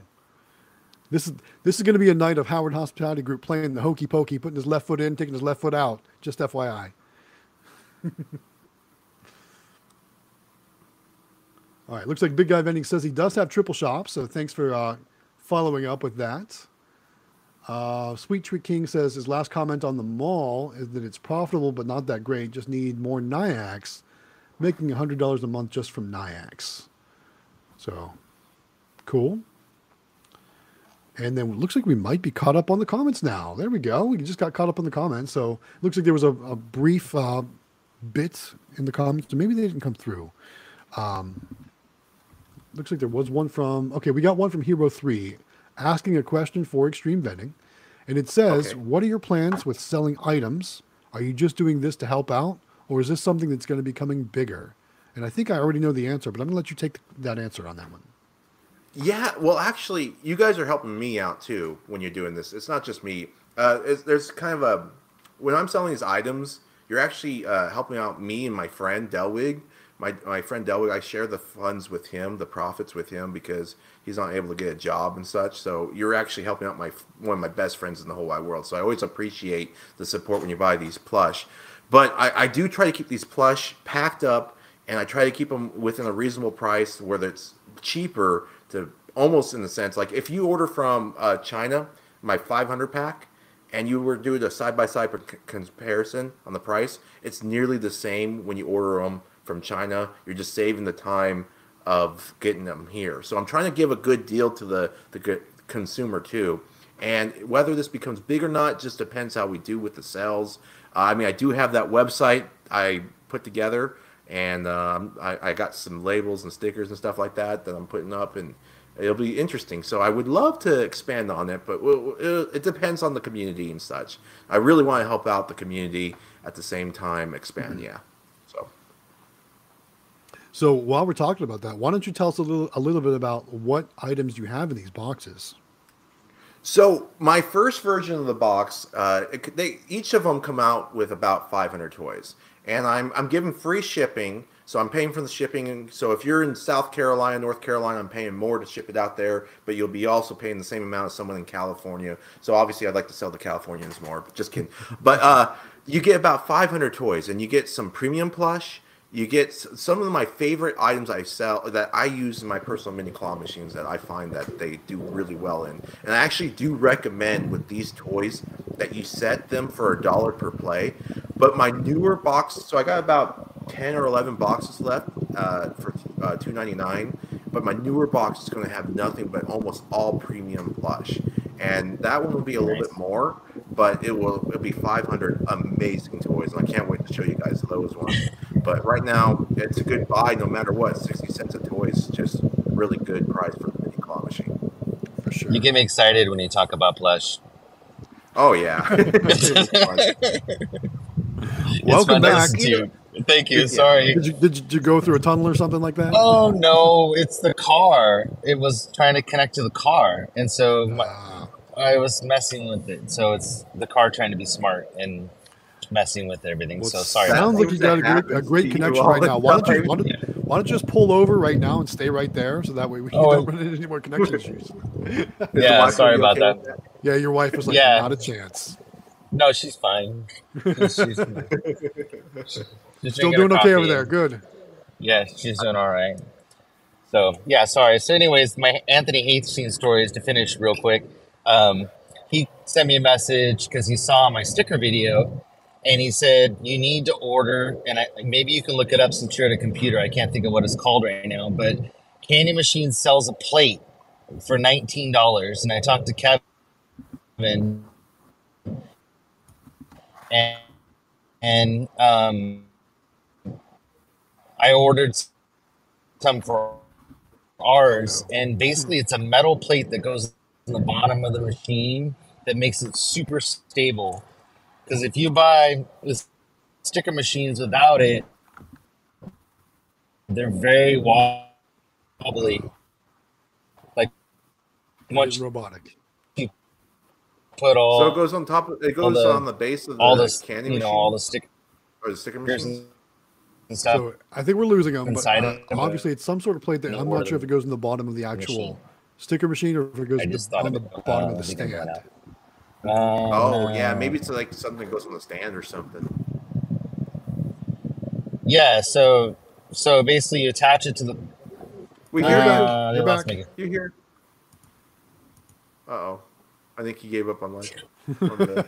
This is this is going to be a night of Howard Hospitality Group playing the hokey pokey, putting his left foot in, taking his left foot out. Just FYI. All right, looks like Big Guy Vending says he does have triple shops, so thanks for uh, following up with that. Uh, Sweet Treat King says his last comment on the mall is that it's profitable but not that great. Just need more Nayax making $100 a month just from Nayax. So, cool. And then looks like we might be caught up on the comments now. There we go. We just got caught up on the comments. So, looks like there was a, a brief uh, bit in the comments. So maybe they didn't come through. Um, looks like there was one from, okay, we got one from Hero 3 asking a question for Xtreme Vending. And it says, Okay. What are your plans with selling items? Are you just doing this to help out? or is this something that's going to be becoming bigger? And I think I already know the answer, but I'm going to let you take that answer on that one. Yeah, well, actually, you guys are helping me out too when you're doing this. It's not just me. Uh, there's kind of a when I'm selling these items, you're actually uh, helping out me and my friend Delwig. My my friend Delwig, I share the funds with him, the profits with him because he's not able to get a job and such. So you're actually helping out my one of my best friends in the whole wide world. So I always appreciate the support when you buy these plush. But I, I do try to keep these plush packed up, and I try to keep them within a reasonable price, whether it's cheaper to almost in the sense like if you order from uh, China, my 500 pack, and you were doing a side by side comparison on the price, it's nearly the same when you order them from China. You're just saving the time of getting them here. So I'm trying to give a good deal to the the consumer too. And whether this becomes big or not just depends how we do with the sales. Uh, I mean, I do have that website I put together, and um, I, I got some labels and stickers and stuff like that that I'm putting up, and it'll be interesting. So I would love to expand on it, but it depends on the community and such. I really want to help out the community at the same time expand. Mm-hmm. Yeah. So. While we're talking about that, why don't you tell us a little a little bit about what items you have in these boxes? So my first version of the box, uh, it, they each of them come out with about 500 toys, and I'm I'm giving free shipping so I'm paying for the shipping. So if you're in South Carolina, North Carolina, I'm paying more to ship it out there, but you'll be also paying the same amount as someone in California. So obviously, I'd like to sell the Californians more, but just kidding. But uh, you get about 500 toys, and you get some premium plush. You get some of my favorite items I sell that I use in my personal mini claw machines that I find that they do really well in. And I actually do recommend with these toys that you set them for a dollar per play. But my newer box, so I got about 10 or 11 boxes left uh, for uh, 299 but my newer box is going to have nothing but almost all premium plush and that one will be a little bit more but it will it'll be 500 amazing toys and i can't wait to show you guys those ones but right now it's a good buy no matter what 60 cents a toy is just really good price for the mini claw machine for sure you get me excited when you talk about plush oh yeah welcome back to you. Thank you. Sorry. Did you, did you go through a tunnel or something like that? Oh no, it's the car. It was trying to connect to the car, and so my, uh, I was messing with it. So it's the car trying to be smart and messing with everything. Well, so sorry. Sounds like you got a great, a great connection right now. Why don't you why don't, yeah. why don't you just pull over right now and stay right there so that way we oh, don't run into any more connection issues. yeah, sorry about okay that. Yeah, your wife was like, yeah. not a chance. No, she's fine. she's, she's, Still doing okay over there. Good. Yeah, she's doing all right. So yeah, sorry. So, anyways, my Anthony Hastings story is to finish real quick. Um, he sent me a message because he saw my sticker video, and he said you need to order. And I, maybe you can look it up since you're at a computer. I can't think of what it's called right now, but Candy Machine sells a plate for nineteen dollars. And I talked to Kevin, and and um I ordered some for ours, and basically it's a metal plate that goes in the bottom of the machine that makes it super stable. Because if you buy the sticker machines without it, they're very wobbly. Like much robotic. You put all so it goes on top of it goes the, on the base of the all the candy you know all the stick or the sticker machines and stuff. So I think we're losing them. But uh, obviously, it's some sort of plate that I'm not sure if it goes in the bottom of the actual machine. sticker machine or if it goes the, on the bottom uh, of the stand. Uh, oh yeah, maybe it's like something that goes on the stand or something. Yeah. So so basically, you attach it to the. We hear uh, You're back. You hear? Uh oh. I think he gave up on life. on the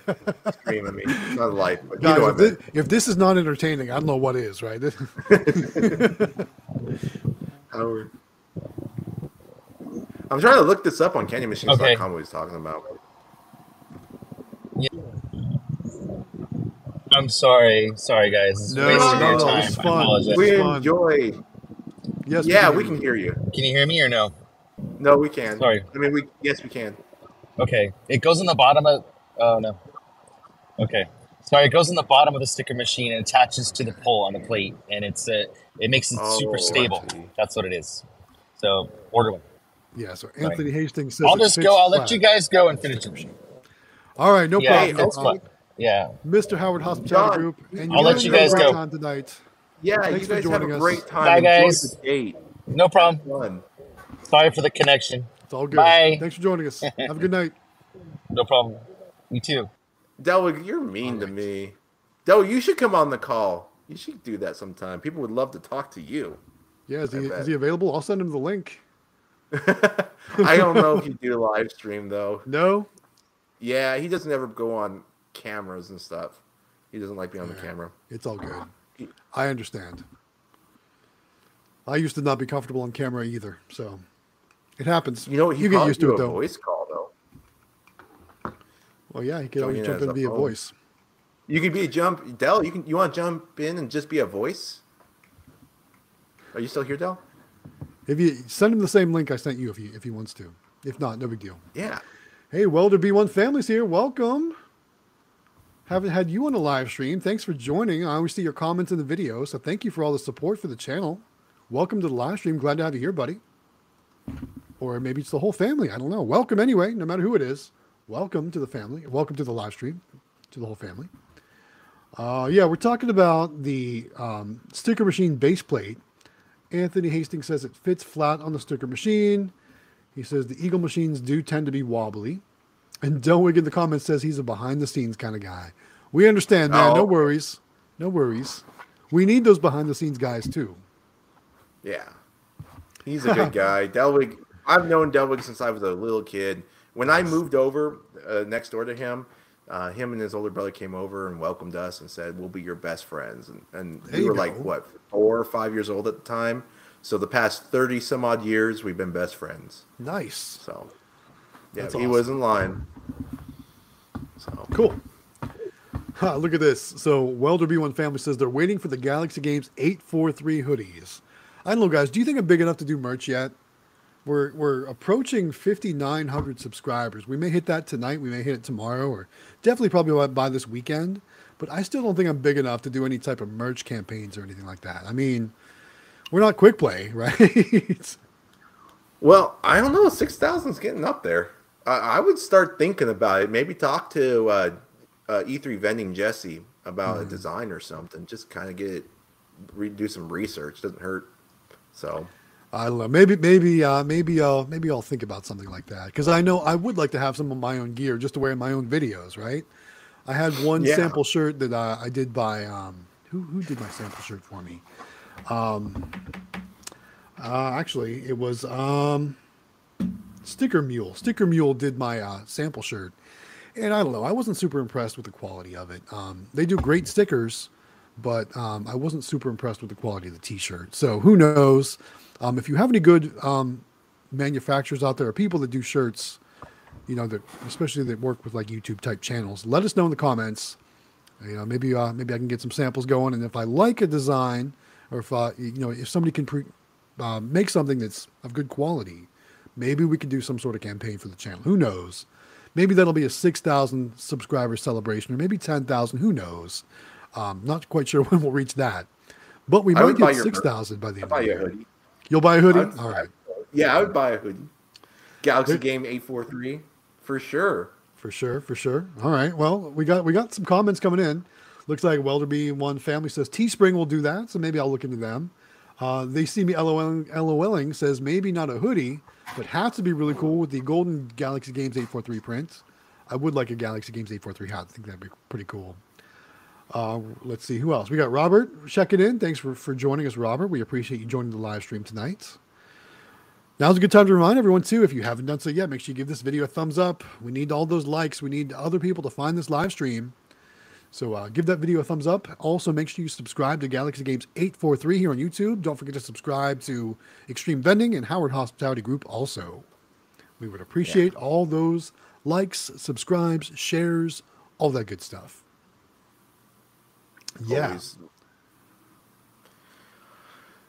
stream. I mean, not life, but Guys, if, this, if, this, is not entertaining, I don't know what is, right? Howard. I'm trying to look this up on CandyMachines.com. Okay. What he's talking about. I'm sorry, sorry guys. It's no, no, no, no it's fun. We enjoy. Yes, yeah, we can, we can hear you. Can you hear me or no? No, we can. Sorry. I mean, we yes, we can. Okay. It goes in the bottom of. Oh no. Okay. Sorry, it goes in the bottom of the sticker machine and attaches to the pole on the plate, and it's uh, it makes it Oh, super stable. see. That's what it is. So order one. Yeah. So Anthony Hastings says I'll just go. I'll let you guys go and finish it. All right, no Yeah, problem. That's fine. Yeah. Mr. Howard Hospitality John, Group, and I'll let you had a guys great go. time tonight. Yeah, Thanks you for guys have joining a us. great time. Bye, guys. No problem. Fun. Sorry for the connection. It's all good. Bye. Thanks for joining us. Have a good night. No problem. You too. Delwig, you're mean to me. Del, you should come on the call. You should do that sometime. People would love to talk to you. Yeah, is I he, bet. is he available? I'll send him the link. I don't know if you do live stream though. No? Yeah, he doesn't ever go on cameras and stuff. He doesn't like being on the camera. It's all good. I understand. I used to not be comfortable on camera either, so it happens. You know, he you get used to it a though. voice call though. Well, yeah, he could always jump in a via phone. voice. You could be a jump, Dell. You can. You want to jump in and just be a voice? Are you still here, Dell? If you send him the same link I sent you, if he if he wants to. If not, no big deal. Yeah. Hey, Welder B1 Family's here. Welcome. Haven't had you on a live stream. Thanks for joining. I always see your comments in the video, so thank you for all the support for the channel. Welcome to the live stream. Glad to have you here, buddy. Or maybe it's the whole family. I don't know. Welcome anyway, no matter who it is. Welcome to the family. Welcome to the live stream, to the whole family. Uh, yeah, we're talking about the um, sticker machine base plate. Anthony Hastings says it fits flat on the sticker machine. He says the Eagle machines do tend to be wobbly. And Delwig in the comments says he's a behind the scenes kind of guy. We understand, man. No Oh. worries. No worries. We need those behind the scenes guys too. Yeah. He's a good guy. Delwig, I've known Delwig since I was a little kid. When I moved over uh, next door to him, uh, him and his older brother came over and welcomed us and said, "We'll be your best friends." And, and we were like what four or five years old at the time. So the past thirty some odd years, we've been best friends. Nice. So yeah, That's he awesome. was in line. So Cool. Ha, look at this. So Welder B1 family says they're waiting for the Galaxy Games 843 hoodies. I don't know, guys. Do you think I'm big enough to do merch yet? We're we're approaching 5,900 subscribers. We may hit that tonight. We may hit it tomorrow, or definitely probably by, by this weekend. But I still don't think I'm big enough to do any type of merch campaigns or anything like that. I mean, we're not quick play, right? Well, I don't know. Six thousand's getting up there. I, I would start thinking about it. Maybe talk to uh, uh, E3 vending Jesse about Mm-hmm. a design or something. Just kind of get it, re- do some research. Doesn't hurt. So I don't know. Maybe, maybe, uh, maybe I'll, maybe I'll think about something like that because I know I would like to have some of my own gear just to wear in my own videos, right? I had one Yeah. sample shirt that uh, I did by um, who who did my sample shirt for me? Um, uh, actually, it was um, Sticker Mule. Sticker Mule did my uh, sample shirt, and I don't know. I wasn't super impressed with the quality of it. Um, they do great stickers, but um, I wasn't super impressed with the quality of the T-shirt. So who knows? Um, if you have any good um, manufacturers out there, or people that do shirts, you know, that especially that work with like YouTube type channels, let us know in the comments. You know, maybe uh, maybe I can get some samples going, and if I like a design, or if uh, you know, if somebody can pre- uh, make something that's of good quality, maybe we can do some sort of campaign for the channel. Who knows? Maybe that'll be a six thousand subscriber celebration, or maybe ten thousand. Who knows? Um, not quite sure when we'll reach that, but we I might get your six hoodie. thousand by the I'd end. buy of the year. hoodie. You'll buy a hoodie. I'd- All right, Yeah, I would buy a hoodie. Galaxy Game eight four three for sure. for sure, for sure. All right. Well, we got we got some comments coming in. Looks like Welderby One Family says Teespring will do that, so maybe I'll look into them. Uh, they see me LOLing, LOLing says maybe not a hoodie, but hats would be really cool with the Golden Galaxy Games 843 print. I would like a Galaxy Games 843 hat. I think that'd be pretty cool. Uh, let's see who else. We got Robert checking in. Thanks for, for joining us, Robert. We appreciate you joining the live stream tonight. Now's a good time to remind everyone too, if you haven't done so yet, make sure you give this video a thumbs up. We need all those likes. We need other people to find this live stream. So uh, give that video a thumbs up. Also, make sure you subscribe to Galaxy Games 843 here on YouTube. Don't forget to subscribe to Xtreme Vending and Howard Hospitality Group also. We would appreciate all those likes, subscribes, shares, all that good stuff. Yeah. Always.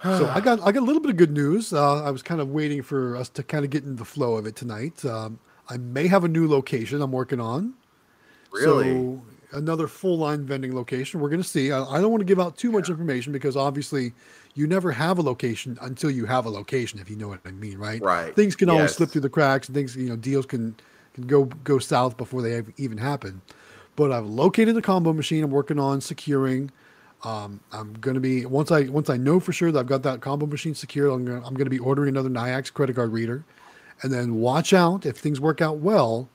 So I got I got a little bit of good news. Uh, I was kind of waiting for us to kind of get in the flow of it tonight. Um, I may have a new location I'm working on. Really? So another full line vending location. We're going to see. I, I don't want to give out too much information because obviously you never have a location until you have a location, if you know what I mean, right? Right. Things can always slip through the cracks and things, you know, deals can, can go, go south before they even happen. But I've located the combo machine I'm working on securing. Um, I'm going to be once I once I know for sure that I've got that combo machine secured, I'm going I'm going to be ordering another Nayax credit card reader, and then watch out if things work out well.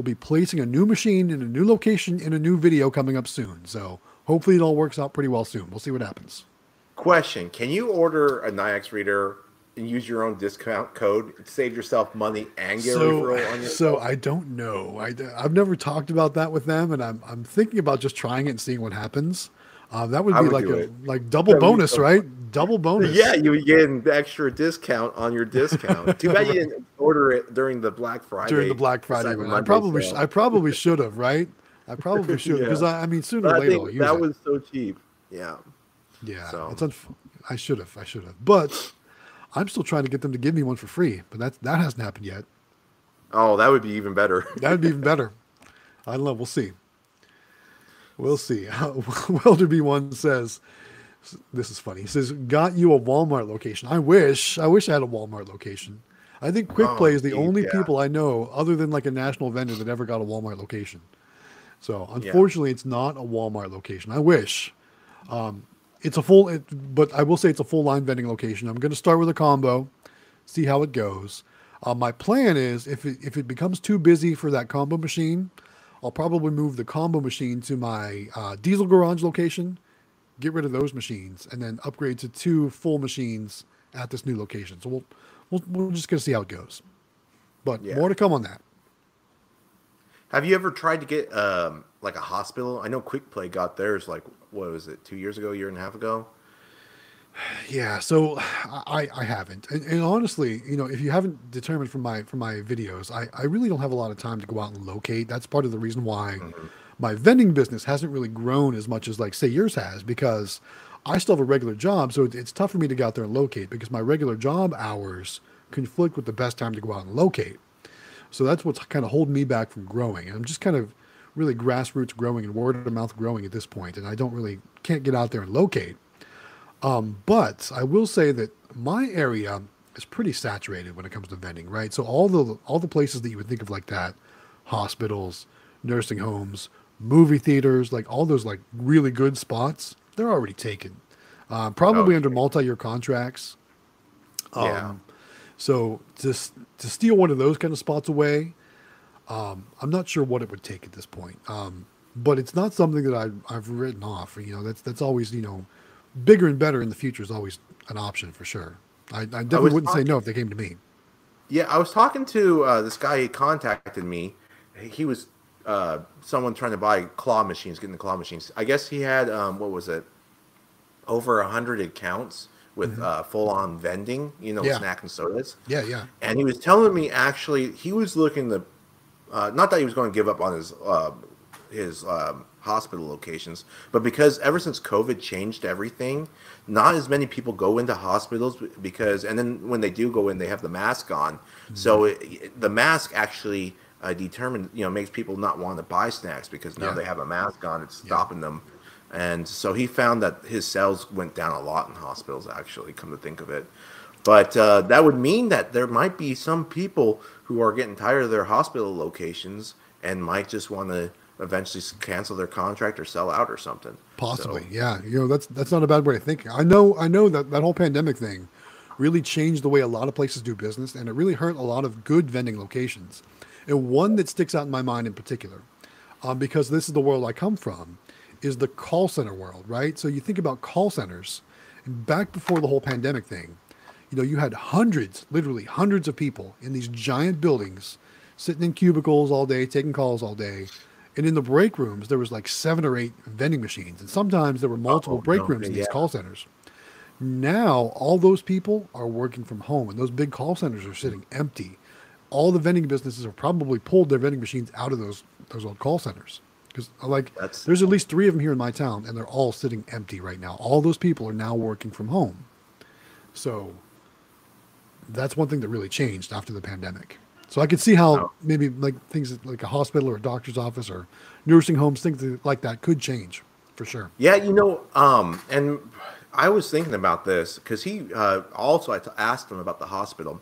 We'll be placing a new machine in a new location in a new video coming up soon. So hopefully it all works out pretty well soon. We'll see what happens. Question: Can you order a Nayax reader and use your own discount code, to save yourself money, and get a referral on your? so I don't know. I, have never talked about that with them, and I'm I'm thinking about just trying it and seeing what happens. Uh, that would be would like a it. like double That bonus, so right? Double bonus. Yeah, you would get an extra discount on your discount. Too bad you didn't order it during the Black Friday. during the Black Friday. I probably. I probably should have, right? I probably should Yeah. because I, I mean sooner or later that it. was so cheap. Yeah. yeah, so- it's unf- I should have. I should have. But I'm still trying to get them to give me one for free, but that that hasn't happened yet. Oh, that would be even better. That would be even better. I don't know. We'll see. We'll see. Welder B one says, "This is funny." He says, "Got you a Walmart location. I wish. I wish I had a Walmart location. I think Quick Oh, Play is the only yeah. people I know, other than like a national vendor, that ever got a Walmart location. So unfortunately, it's not a Walmart location. I wish. Um, it's a full, it, but I will say it's a full line vending location. I'm going to start with a combo, see how it goes. Uh, my plan is if it, if it becomes too busy for that combo machine, I'll probably move the combo machine to my uh, diesel garage location, get rid of those machines, and then upgrade to two full machines at this new location. So we'll, we'll we're just gonna see how it goes. But Yeah. more to come on that. Have you ever tried to get um, like a hospital? I know Quick Play got theirs like what was it, two years ago, year and a half ago? Yeah, so I, I haven't, and, and honestly, you know, if you haven't determined from my from my videos, I, I really don't have a lot of time to go out and locate. That's part of the reason why mm-hmm. my vending business hasn't really grown as much as like say yours has, because I still have a regular job, so it, it's tough for me to go out there and locate because my regular job hours conflict with the best time to go out and locate. So that's what's kind of holding me back from growing. And I'm just kind of really grassroots growing and word of mouth growing at this point, and I don't really can't get out there and locate. Um, but I will say that my area is pretty saturated when it comes to vending, right? So all the all the places that you would think of like that, hospitals, nursing homes, movie theaters, like all those like really good spots, they're already taken. Uh, probably under multi-year contracts. Yeah. Um, so to s- to steal one of those kind of spots away, um, I'm not sure what it would take at this point. Um, but it's not something that I've, I've written off. You know, that's that's always you know, bigger and better in the future is always an option for sure. I, I definitely was wouldn't say no if they came to me. Yeah, I was talking to uh, this guy. He contacted me. He was uh, someone trying to buy claw machines, getting the claw machines. I guess he had um, what was it? Over a hundred accounts with uh, full-on vending. You know, Mm-hmm. Yeah. snack and sodas. Yeah, yeah, And he was telling me actually he was looking to, uh, not that he was going to give up on his uh, his um, hospital locations, but because ever since COVID changed everything, not as many people go into hospitals because, and then when they do go in, they have the mask on. So it, the mask actually uh, determine, you know, makes people not want to buy snacks because now Yeah. they have a mask on. It's stopping them. And so he found that his sales went down a lot in hospitals. Actually, come to think of it, but uh, that would mean that there might be some people who are getting tired of their hospital locations and might just want to eventually cancel their contract or sell out or something. possibly. So, Yeah, you know that's that's not a bad way of thinking. I know I know that that whole pandemic thing really changed the way a lot of places do business, and it really hurt a lot of good vending locations. And one that sticks out in my mind in particular, um, because this is the world I come from, is the call center world, right? So you think about call centers, and back before the whole pandemic thing, you know, you had hundreds, literally hundreds of people in these giant buildings sitting in cubicles all day, taking calls all day. And in the break rooms, there was like seven or eight vending machines. And sometimes there were multiple Oh, break no, rooms in these yeah. call centers. Now, all those people are working from home, and those big call centers are sitting empty. All the vending businesses have probably pulled their vending machines out of those those old call centers because, uh, like, That's- there's at least three of them here in my town, and they're all sitting empty right now. All those people are now working from home. So that's one thing that really changed after the pandemic. So I could see how Oh. maybe like things like a hospital or a doctor's office or nursing homes, things like that could change for sure. Yeah, you know, um, and I was thinking about this because he uh, also I t- asked him about the hospital,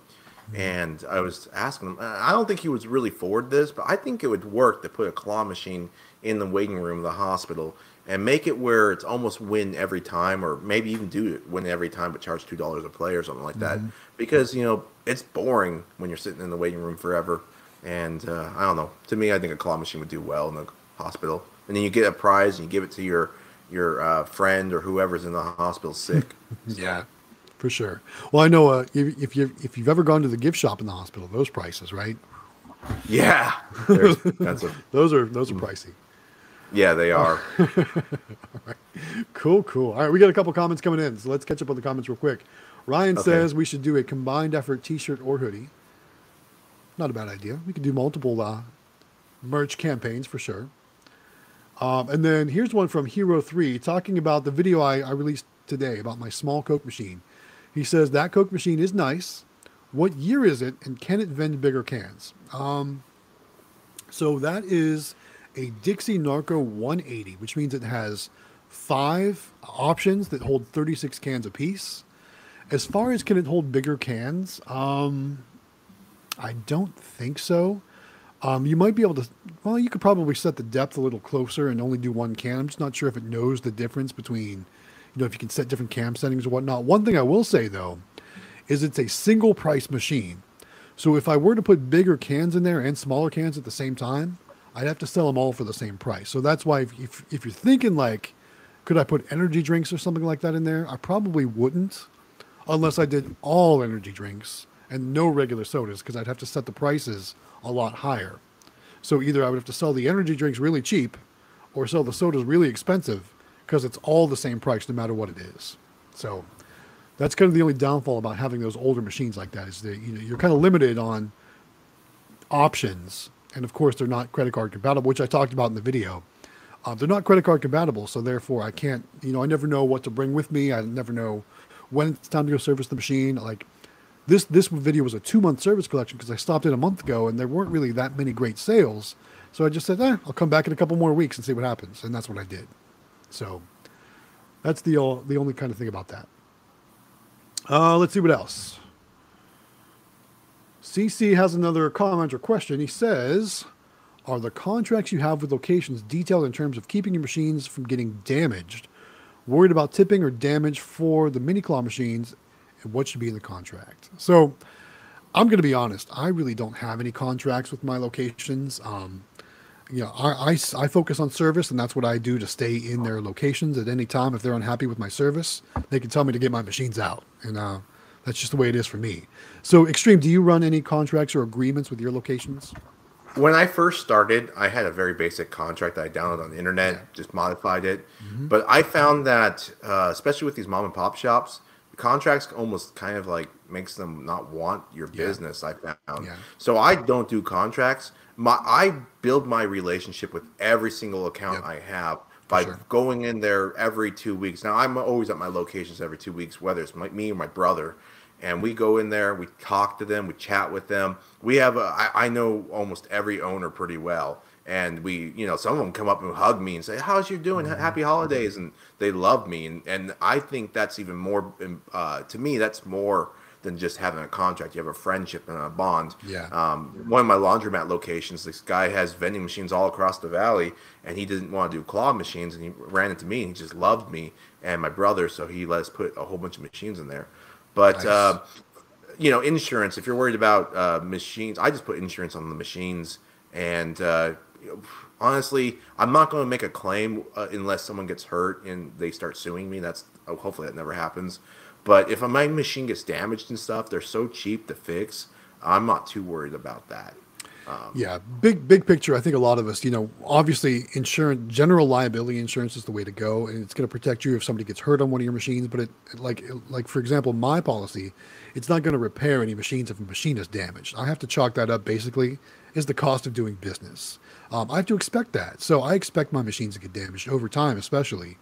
and I was asking him. I don't think he was really for this, but I think it would work to put a claw machine in the waiting room of the hospital and make it where it's almost win every time, or maybe even do it win every time, but charge two dollars a play or something like that. Because you know it's boring when you're sitting in the waiting room forever, and uh, I don't know. To me, I think a claw machine would do well in the hospital, and then you get a prize and you give it to your your uh, friend or whoever's in the hospital sick. Yeah, for sure. Well, I know uh, if, if you if you've ever gone to the gift shop in the hospital, those prices, right? yeah. Those are those are pricey. Yeah, they are. Cool, cool. All right, we got a couple comments coming in, so let's catch up on the comments real quick. Ryan Okay. says we should do a combined effort T-shirt or hoodie. Not a bad idea. We could do multiple uh, merch campaigns for sure. Um, and then here's one from Hero Three talking about the video I, I released today about my small Coke machine. He says that Coke machine is nice. What year is it, and can it vend bigger cans? Um, so that is a Dixie Narco 180, which means it has five options that hold 36 cans apiece. As far as can it hold bigger cans, um, I don't think so. Um, you might be able to. Well, you could probably set the depth a little closer and only do one can. I'm just not sure if it knows the difference between, know, if you can set different cam settings or whatnot. One thing I will say though, is it's a single price machine. So if I were to put bigger cans in there and smaller cans at the same time, I'd have to sell them all for the same price. So that's why if, if, if you're thinking like, could I put energy drinks or something like that in there? I probably wouldn't, unless I did all energy drinks and no regular sodas, because I'd have to set the prices a lot higher. So either I would have to sell the energy drinks really cheap, or sell the sodas really expensive, because it's all the same price no matter what it is. So that's kind of the only downfall about having those older machines like that is that you know you're kind of limited on options, and of course they're not credit card compatible, which I talked about in the video. Uh, they're not credit card compatible, so therefore I can't. You know, I never know what to bring with me. I never know when it's time to go service the machine. Like this, this video was a two month service collection because I stopped in a month ago and there weren't really that many great sales. So I just said, eh, I'll come back in a couple more weeks and see what happens, and that's what I did. So that's the o- the only kind of thing about that. Uh, let's see what else. CC has another comment or question. He says, Are the contracts you have with locations detailed in terms of keeping your machines from getting damaged? Worried about tipping or damage for the mini claw machines? And what should be in the contract? So I'm going to be honest. I really don't have any contracts with my locations. Um, you know, i i focus on service, and that's what I do to stay in their locations at any time. If they're unhappy with my service, they can tell me to get my machines out, and uh, that's just the way it is for me. So, Xtreme, do you run any contracts or agreements with your locations? When I first started, I had a very basic contract that I downloaded on the internet, just modified it. But I found that, uh, especially with these mom and pop shops, contracts almost kind of like makes them not want your Yeah. business. I found. Yeah. So I don't do contracts. My I build my relationship with every single account Yep. I have by sure. going in there every two weeks. Now I'm always at my locations every two weeks, whether it's my, me or my brother, and we go in there, we talk to them, we chat with them. We have a, I, I know almost every owner pretty well, and we, you know, some of them come up and hug me and say, "How's you doing? Happy holidays," and they love me, and and I think that's even more, um, uh, to me, that's more than just having a contract. You have a friendship and a bond. Yeah. Um, one of my laundromat locations, this guy has vending machines all across the valley, and he didn't want to do claw machines, and he ran into me, and he just loved me and my brother, so he let us put a whole bunch of machines in there. But Nice. uh, you know, insurance. If you're worried about uh, machines, I just put insurance on the machines, and uh, honestly, I'm not going to make a claim uh, unless someone gets hurt and they start suing me. That's oh, hopefully that never happens. But if my machine gets damaged and stuff, they're so cheap to fix. I'm not too worried about that. Yeah, big big picture. I think a lot of us, you know, obviously insurance, general liability insurance is the way to go, and it's going to protect you if somebody gets hurt on one of your machines. But it, like like for example, my policy, it's not going to repair any machines if a machine is damaged. I have to chalk that up basically is the cost of doing business. Um, I have to expect that, so I expect my machines to get damaged over time, especially.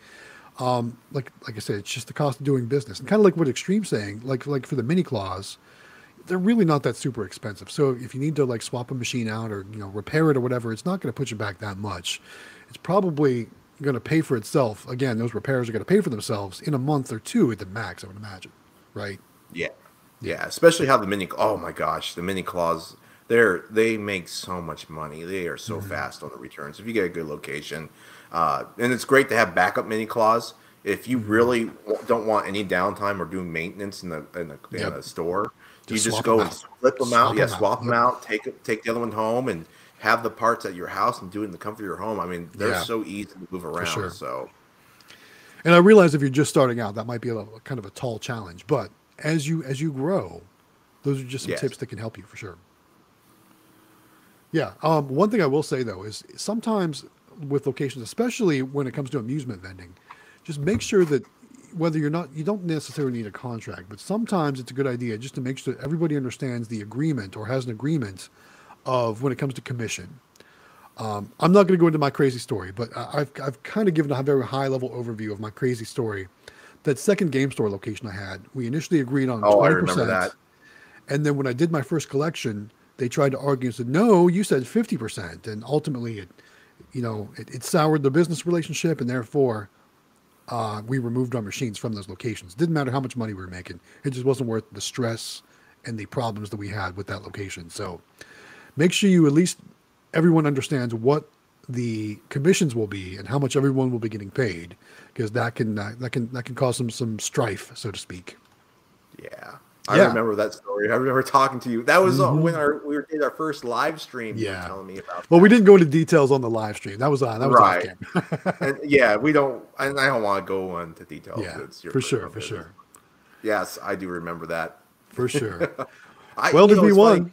Um, like like I said, it's just the cost of doing business, and kind of like what Xtreme's saying, like like for the mini claws, they're really not that super expensive. So if you need to like swap a machine out or you know repair it or whatever, it's not going to put you back that much. It's probably going to pay for itself. Again, those repairs are going to pay for themselves in a month or two at the max. I would imagine, right? Yeah, yeah. Especially how the mini. Oh my gosh, the mini claws. They're they make so much money. They are so fast on the returns. If you get a good location, uh, and it's great to have backup mini claws. If you really w- don't want any downtime or doing maintenance in the in the, in the store, you Just just go and flip them Swap out. Yeah, out. swap them Yep. out. Take take the other one home and have the parts at your house and do it in the comfort of your home. I mean, they're Yeah. so easy to move around. sure. So And I realize if you're just starting out, that might be a, little- kind of a tall challenge. But as you as you grow, those are just some Yes. tips that can help you for sure. Yeah. Um, one thing I will say though is sometimes with locations, especially when it comes to amusement vending, just make sure that whether you're not you don't necessarily need a contract, but sometimes it's a good idea just to make sure that everybody understands the agreement or has an agreement of when it comes to commission. Um, I'm not going to go into my crazy story, but I- I've, I've kind of given a very high level overview of my crazy story. That second game store location I had, we initially agreed on Oh, I 20%. remember that. And then when I did my first collection, they tried to argue and said, no, you said 50%. And ultimately, it, you know, it, it soured the business relationship. And therefore, uh, we removed our machines from those locations. Didn't matter how much money we were making. It just wasn't worth the stress and the problems that we had with that location. So make sure you at least everyone understands what the commissions will be and how much everyone will be getting paid because that can uh, that can that can cause some some strife so to speak Yeah. I Yeah. Mm-hmm. remember that story. I remember talking to you. That was uh, when our we did our first live stream. Yeah. telling me about. well we didn't go into details on the live stream that was on that was Right. And yeah, we don't. And I don't want to go into details. yeah for sure for sure Yes, I do remember that. for sure I, Well, know, be one,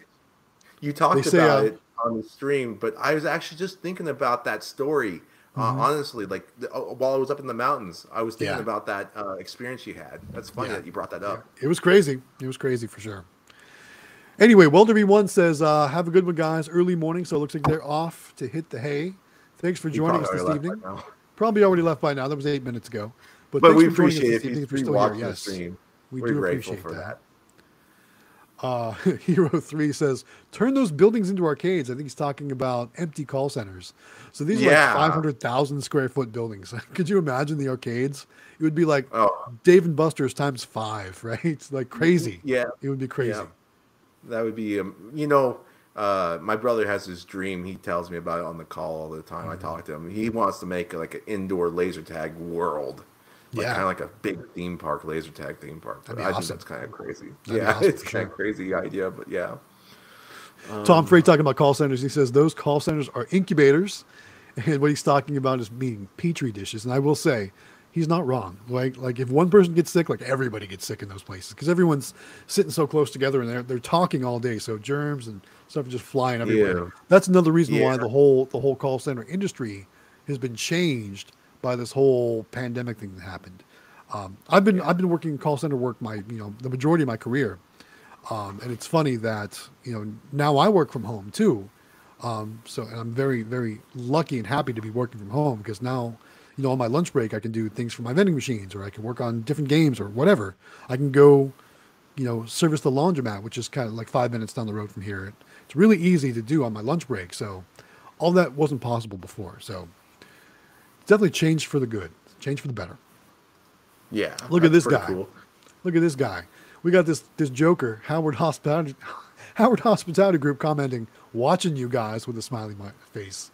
You talked they say, about uh, it on the stream, but I was actually just thinking about that story. Uh, honestly, like the, uh, while I was up in the mountains, I was thinking Mm-hmm. Yeah. about that uh, experience you had. That's funny Yeah. that you brought that up. it was crazy it was crazy for sure anyway welder b1 says uh have a good one guys early morning so it looks like they're off to hit the hay thanks for joining us this evening probably already left by now that was eight minutes ago but, But we for joining us appreciate it if evening you if you're still here yes stream. we We're do appreciate that. that. Uh, Hero Three says, "Turn those buildings into arcades." I think he's talking about empty call centers. So these are like five hundred thousand square foot buildings. Could you imagine the arcades? It would be like Oh, Dave and Buster's times five, right? It's like crazy. yeah. it would be crazy. Yeah. That would be, um, you know, uh, my brother has this dream. He tells me about it on the call all the time. Mm-hmm. I talk to him. He wants to make like an indoor laser tag world. Like, Yeah. kind of like a big theme park, laser tag theme park. That'd be I awesome. think that's kind of crazy. That'd yeah, awesome it's kind sure. of crazy idea, but yeah. Tom um, Frey talking about call centers. He says those call centers are incubators, and what he's talking about is being petri dishes. And I will say, he's not wrong. Like like if one person gets sick, like everybody gets sick in those places because everyone's sitting so close together and they're they're talking all day, so germs and stuff are just flying everywhere. Yeah. That's another reason why the whole the whole call center industry has been changed by this whole pandemic thing that happened. Um, I've been I've been working in call center work my you know the majority of my career. Um, and it's funny that you know now I work from home too. Um, so and I'm very very lucky and happy to be working from home because now you know on my lunch break I can do things for my vending machines or I can work on different games or whatever. I can go you know service the laundromat which is kind of like five minutes down the road from here. It's really easy to do on my lunch break. So all that wasn't possible before. So definitely changed for the good. Changed for the better. Yeah. Look at this guy. Cool. Look at this guy. We got this this Joker, Howard Hospitality, Howard Hospitality Group commenting, watching you guys with a smiley face.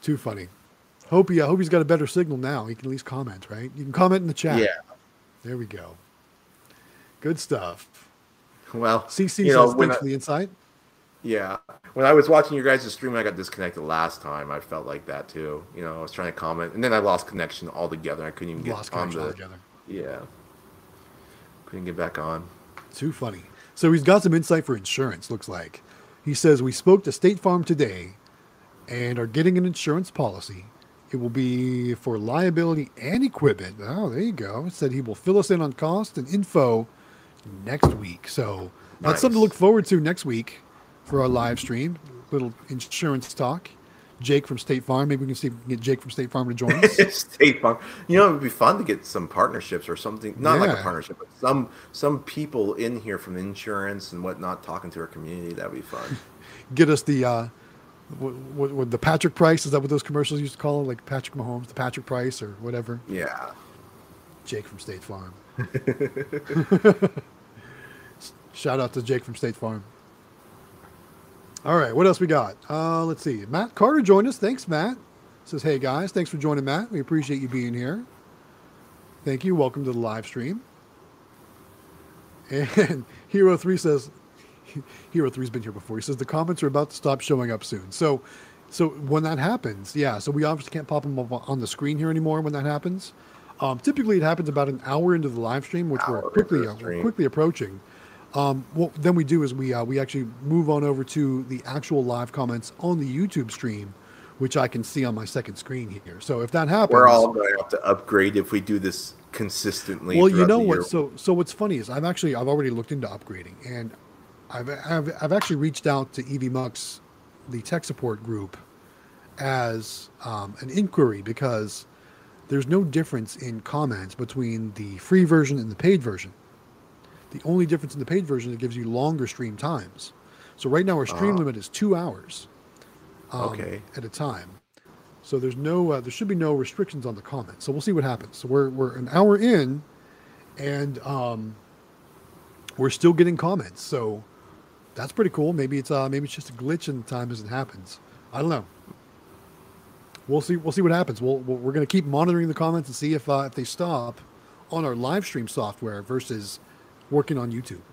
Too funny. Hope he, I hope he's got a better signal now. He can at least comment, right? You can comment in the chat. Yeah. There we go. Good stuff. Well, CC you know, says thanks I- for the insight. Yeah. When I was watching your guys' stream, I got disconnected last time. I felt like that too. You know, I was trying to comment, and then I lost connection altogether. I couldn't even get Lost on connection the. altogether. Yeah. Couldn't get back on. Too funny. So he's got some insight for insurance, looks like. He says, We spoke to State Farm today and are getting an insurance policy. It will be for liability and equipment. Oh, there you go. It said he will fill us in on cost and info next week. So that's something to look forward to next week for our live stream. Little insurance talk. Jake from State Farm. Maybe we can see if we can get Jake from State Farm to join us. State Farm. You know, it would be fun to get some partnerships or something. Not like a partnership, but some some people in here from insurance and whatnot talking to our community. That'd be fun. get us the uh, what, what, what the Patrick Price is that what those commercials used to call it? Like Patrick Mahomes, the Patrick Price or whatever. Yeah. Jake from State Farm. Shout out to Jake from State Farm. All right, what else we got? Uh, let's see. Matt Carter joined us. Thanks, Matt. Says, hey guys, thanks for joining, Matt. We appreciate you being here. Thank you. Welcome to the live stream. And Hero Three says, Hero Three's been here before. He says the comments are about to stop showing up soon. So, so when that happens, yeah. So we obviously can't pop them up on the screen here anymore when that happens. Um, typically, it happens about an hour into the live stream, which we're quickly uh, we're quickly approaching. Um, what then we do is we uh, we actually move on over to the actual live comments on the YouTube stream, which I can see on my second screen here. So if that happens, We're all going to have to upgrade if we do this consistently. well, you know what? So, so what's funny is I've actually I've already looked into upgrading, and I've I've, I've actually reached out to EV Mux, the tech support group, as um, an inquiry because there's no difference in comments between the free version and the paid version. The only difference in the paid version is it gives you longer stream times. So right now our stream Ah. limit is two hours. um, Okay. At a time. So there's no, uh, there should be no restrictions on the comments. So we'll see what happens. So we're we're an hour in, and um, we're still getting comments. So that's pretty cool. Maybe it's uh maybe it's just a glitch in time as it happens. I don't know. We'll see. We'll see what happens. We'll, we'll we're going to keep monitoring the comments and see if uh, if they stop on our live stream software versus working on YouTube.